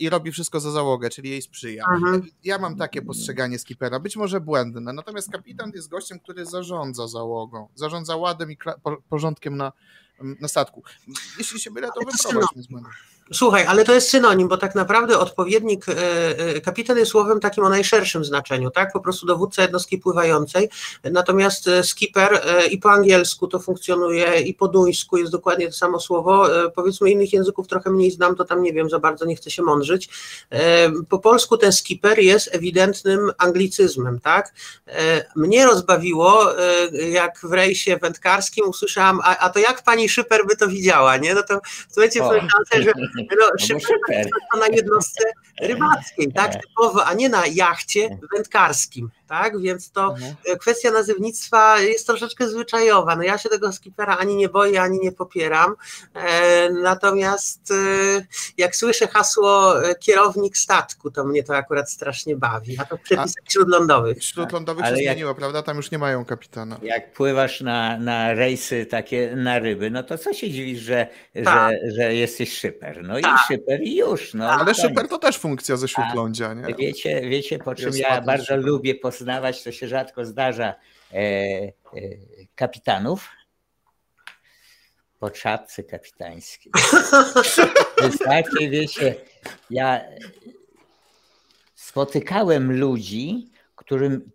i robi wszystko za załogę, czyli jej sprzyja. Mhm. Ja mam takie postrzeganie skipera, być może błędne, natomiast kapitan jest gościem, który zarządza załogą, zarządza ładem i porządkiem na, na statku. Jeśli się mylę, to wyprowadź mnie z błędu. Słuchaj, ale to jest synonim, bo tak naprawdę odpowiednik, e, e, kapitan jest słowem takim o najszerszym znaczeniu, tak? Po prostu dowódca jednostki pływającej. Natomiast e, skipper i po angielsku to funkcjonuje, i po duńsku jest dokładnie to samo słowo. Powiedzmy, innych języków trochę mniej znam, to tam nie wiem za bardzo, nie chcę się mądrzyć. Po polsku ten skipper jest ewidentnym anglicyzmem, tak? Mnie rozbawiło, jak w rejsie wędkarskim usłyszałam, a, a to jak pani Szyper by to widziała, nie? No to słuchajcie, pomyślałam że no, szybko to na jednostce *laughs* rybackiej, tak, typowo, a nie na jachcie wędkarskim tak? Więc to mhm. Kwestia nazywnictwa jest troszeczkę zwyczajowa. No ja się tego skipera ani nie boję, ani nie popieram. E, natomiast e, jak słyszę hasło kierownik statku, to mnie to akurat strasznie bawi. A to w przepisach a, śródlądowych. Śródlądowych tak. się jak, zmieniło, prawda? Tam już nie mają kapitana. Jak pływasz na, na rejsy takie na ryby, no to co się dziwisz, że, tak. że, że jesteś szyper? No tak. i szyper i już. No, Ale szyper to też funkcja ze śródlądzia, nie? Wiecie, wiecie po czym ja bardzo szyper. lubię poznawać, to się rzadko zdarza, e, e, kapitanów po czapce kapitańskiej. *laughs* Wystarczy, wiecie, ja spotykałem ludzi, którym,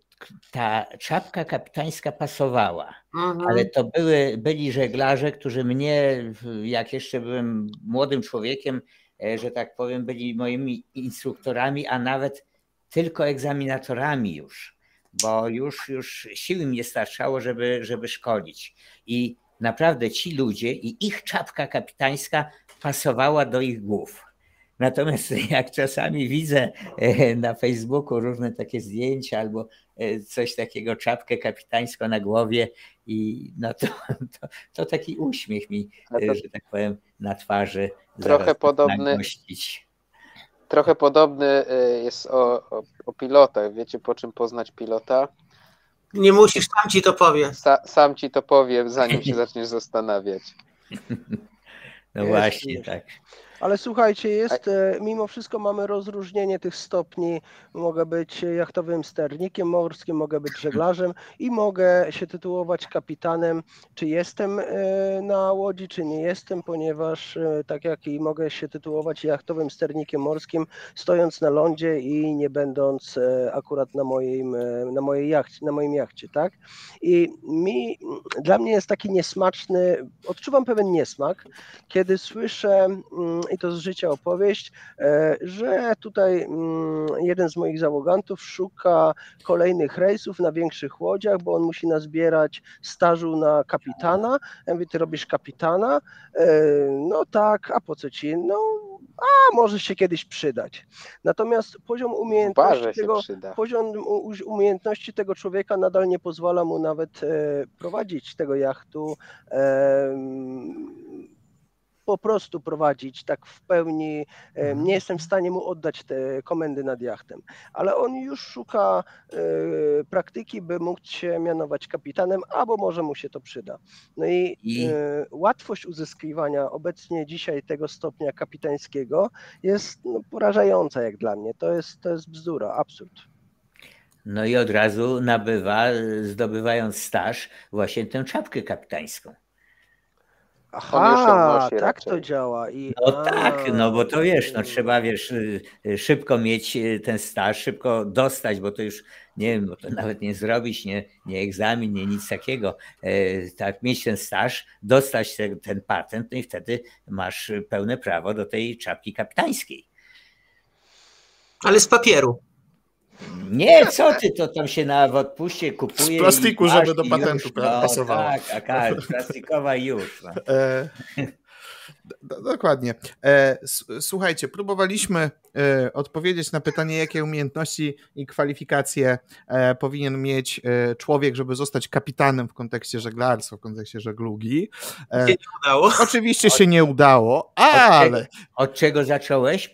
ta czapka kapitańska pasowała, mhm. ale to były, byli żeglarze, którzy mnie, jak jeszcze byłem młodym człowiekiem, e, że tak powiem, byli moimi instruktorami, a nawet tylko egzaminatorami już, bo już, już siły mi nie starczało, żeby, żeby szkolić. I naprawdę ci ludzie i ich czapka kapitańska pasowała do ich głów. Natomiast *laughs* jak czasami widzę e, na Facebooku różne takie zdjęcia albo e, coś takiego, czapkę kapitańską na głowie i no to, to, to taki uśmiech mi, e, że tak powiem, na twarzy. Trochę podobny. Trochę podobny jest o, o, o pilotach. Wiecie po czym poznać pilota? Nie musisz, sam ci to powie. Sa, sam ci to powiem, zanim się *laughs* zaczniesz zastanawiać. No właśnie, tak. Ale słuchajcie, jest, e, mimo wszystko mamy rozróżnienie tych stopni. Mogę być jachtowym sternikiem morskim, mogę być żeglarzem i mogę się tytułować kapitanem. Czy jestem e, na łodzi, czy nie jestem, ponieważ e, tak jak i mogę się tytułować jachtowym sternikiem morskim, stojąc na lądzie i nie będąc akurat na moim, na mojej jachcie, na moim jachcie, tak? I mi, dla mnie jest taki niesmaczny, odczuwam pewien niesmak, kiedy słyszę mm, i to z życia opowieść, e, że tutaj mm, jeden z moich załogantów szuka kolejnych rejsów na większych łodziach, bo on musi nazbierać stażu na kapitana. Ja mówię, ty robisz kapitana? E, no tak, a po co ci? No a może się kiedyś przydać. Natomiast poziom umiejętności, tego, poziom umiejętności tego człowieka nadal nie pozwala mu nawet e, prowadzić tego jachtu po prostu prowadzić tak w pełni. Mhm. Nie jestem w stanie mu oddać te komendy nad jachtem, ale on już szuka e, praktyki, by mógł się mianować kapitanem, albo może mu się to przyda. No i, I... E, łatwość uzyskiwania obecnie dzisiaj tego stopnia kapitańskiego jest no, porażająca jak dla mnie. To jest, to jest bzdura, absurd. No i od razu nabywa, zdobywając staż, właśnie tę czapkę kapitańską. Aha, tak raczej. to działa. I, no a, tak, no bo to wiesz, no trzeba wiesz, y, y, szybko mieć y, ten staż, szybko dostać, bo to już nie wiem, bo to *laughs* nawet nie zrobić, nie, nie egzamin, nie nic takiego. E, tak, mieć ten staż, dostać ten, ten patent, no i wtedy masz pełne prawo do tej czapki kapitańskiej. Ale z papieru. Nie, co ty, to tam się na odpuście kupuje. Z plastiku, żeby do patentu już, no, pasowało. Tak, tak, plastikowa już. No. E, dokładnie. E, słuchajcie, próbowaliśmy e, odpowiedzieć na pytanie, jakie umiejętności i kwalifikacje e, powinien mieć e, człowiek, żeby zostać kapitanem w kontekście żeglarstwa, w kontekście żeglugi. E, się nie udało. Oczywiście się nie udało, ale... Od czego, od czego zacząłeś?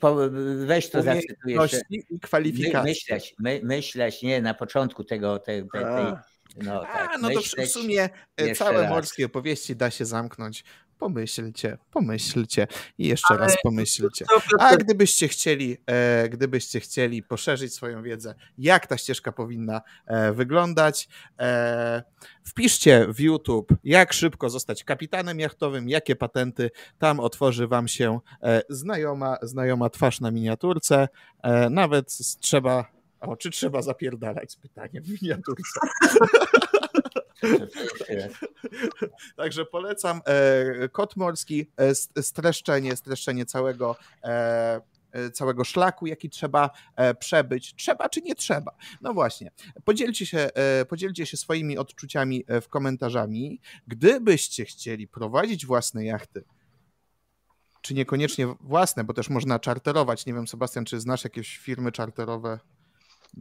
Weź to zacytuj jeszcze. i kwalifikacje. My, myśleć, my, myśleć, nie, na początku tego, tej, tej, tej no, tak. A, no to w sumie całe raz. morskie opowieści da się zamknąć pomyślcie, pomyślcie i jeszcze Ale raz pomyślcie. A gdybyście chcieli, e, gdybyście chcieli poszerzyć swoją wiedzę, jak ta ścieżka powinna e, wyglądać, e, wpiszcie w YouTube, jak szybko zostać kapitanem jachtowym, jakie patenty, tam otworzy wam się e, znajoma, znajoma twarz na miniaturce, e, nawet trzeba, o, czy trzeba zapierdalać, pytanie w miniaturce. *laughs* *laughs* Także polecam e, Kot Morski, e, streszczenie, streszczenie całego e, całego szlaku, jaki trzeba przebyć. Trzeba czy nie trzeba? No właśnie. Podzielcie się, podzielcie się swoimi odczuciami w komentarzami. Gdybyście chcieli prowadzić własne jachty, czy niekoniecznie własne, bo też można czarterować. Nie wiem, Sebastian, czy znasz jakieś firmy czarterowe?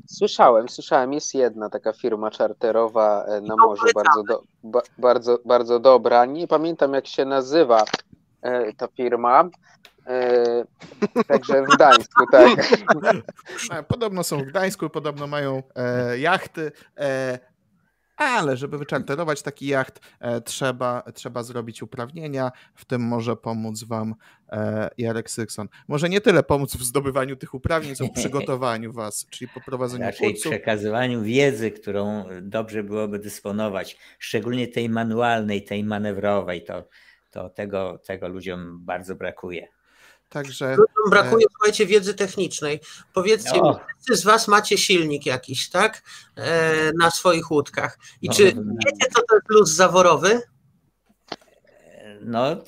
Słyszałem, słyszałem. Jest jedna taka firma czarterowa e, na morzu, bardzo, do, ba, bardzo, bardzo dobra. Nie pamiętam, jak się nazywa e, ta firma. E, także w Gdańsku, tak. *laughs* Podobno są w Gdańsku, podobno mają jachty ale żeby wyczarterować taki jacht, e, trzeba, trzeba zrobić uprawnienia, w tym może pomóc wam e, Jarek Sykson. Może nie tyle pomóc w zdobywaniu tych uprawnień, co w *laughs* przygotowaniu was, czyli poprowadzeniu Raczej kursów. przekazywaniu wiedzy, którą dobrze byłoby dysponować, szczególnie tej manualnej, tej manewrowej, to, to tego, tego ludziom bardzo brakuje. Także. Ludziom brakuje, e... słuchajcie, wiedzy technicznej. Powiedzcie no. mi, wszyscy z Was macie silnik jakiś, tak? E, na swoich łódkach. I no, czy wiecie, co to jest luz zaworowy? No,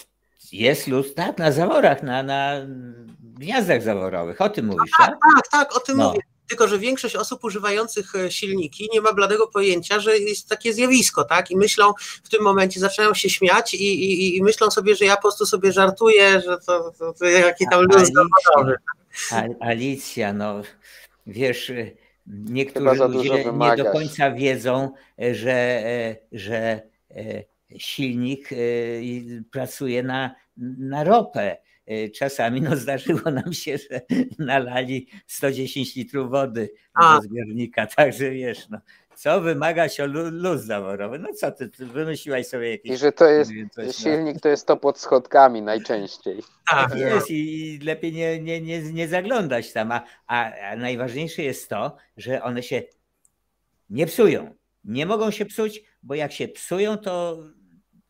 jest luz, tak, na zaworach, na, na gniazdach zaworowych. O tym mówisz, tak? Tak, tak, tak o tym no. mówię. Tylko, że większość osób używających e, silniki nie ma bladego pojęcia, że jest takie zjawisko, tak? I myślą w tym momencie, zaczynają się śmiać i, i, i myślą sobie, że ja po prostu sobie żartuję, że to, to, to jaki tam luz zawodowy. Alicja, no wiesz, niektórzy ludzie nie do końca wiedzą, że, że silnik pracuje na, na ropę. Czasami no, zdarzyło nam się, że nalali 110 litrów wody do zbiornika, *laughs* także wiesz, no, co wymaga się luz zaworowy. No co ty, ty wymyśliłaś sobie jakieś... I że to jest, coś, no. silnik no. to jest to pod schodkami najczęściej. Tak, jest i lepiej nie, nie, nie, nie zaglądać tam, a, a, a najważniejsze jest to, że one się nie psują. Nie mogą się psuć, bo jak się psują, to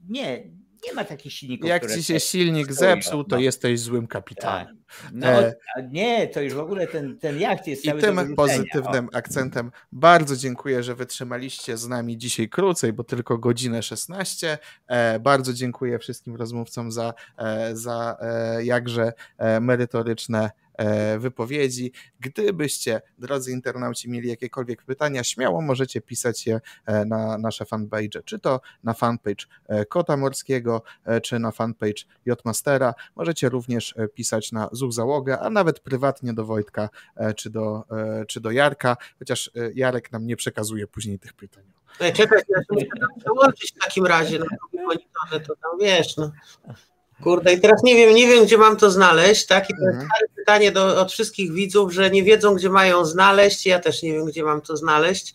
nie, nie ma takich silników. Jak ci się silnik zepsuł, to no. jesteś złym kapitanem. Tak. No e... nie, to już w ogóle ten, ten jacht jest cały I tym pozytywnym o. akcentem bardzo dziękuję, że wytrzymaliście z nami dzisiaj krócej, bo tylko godzinę 16. E, bardzo dziękuję wszystkim rozmówcom za, e, za e, jakże e, merytoryczne wypowiedzi. Gdybyście, drodzy internauci, mieli jakiekolwiek pytania, śmiało możecie pisać je e, na nasze fanpage, czy to na fanpage e, Kota Morskiego, czy na fanpage Jotmastera. Możecie również pisać na ZUG Załogę, a nawet prywatnie do Wojtka, czy do, czy do Jarka, chociaż Jarek nam nie przekazuje później tych pytań. Czekaj, ja muszę przełączyć w takim razie monitorze, to tam wiesz, no. Kurde, i teraz nie wiem, nie wiem, gdzie mam to znaleźć, tak? I to jest mhm. pytanie do, od wszystkich widzów, że nie wiedzą, gdzie mają znaleźć. Ja też nie wiem, gdzie mam to znaleźć.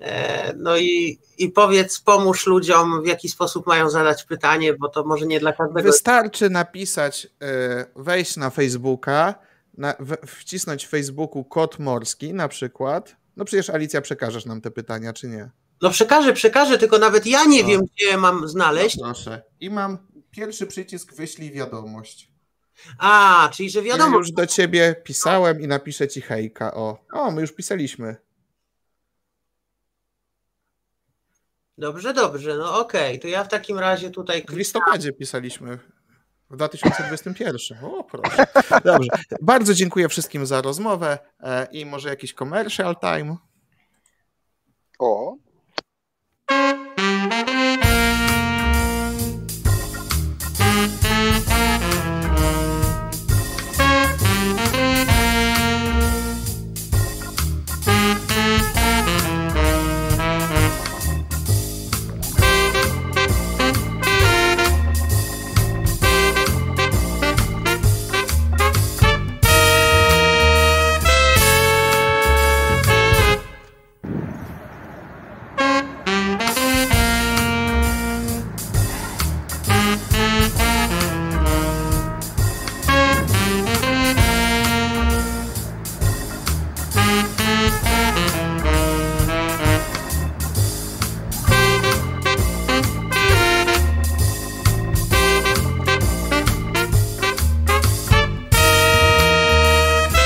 E, no i, i powiedz, pomóż ludziom, w jaki sposób mają zadać pytanie, bo to może nie dla każdego. Wystarczy napisać, e, wejść na Facebooka, na, wcisnąć w Facebooku kod morski na przykład. No przecież Alicja przekażesz nam te pytania, czy nie? No przekażę, przekażę, tylko nawet ja nie no. wiem, gdzie mam znaleźć. No proszę. I mam pierwszy przycisk wyślij wiadomość. A, czyli że wiadomo. Ja już do ciebie pisałem i napiszę ci hejka. O, o my już pisaliśmy. Dobrze, dobrze, no okej, okay. to ja w takim razie tutaj. W listopadzie pisaliśmy. W 2021. O, proszę. Dobrze. Bardzo dziękuję wszystkim za rozmowę e, i może jakiś commercial time. O.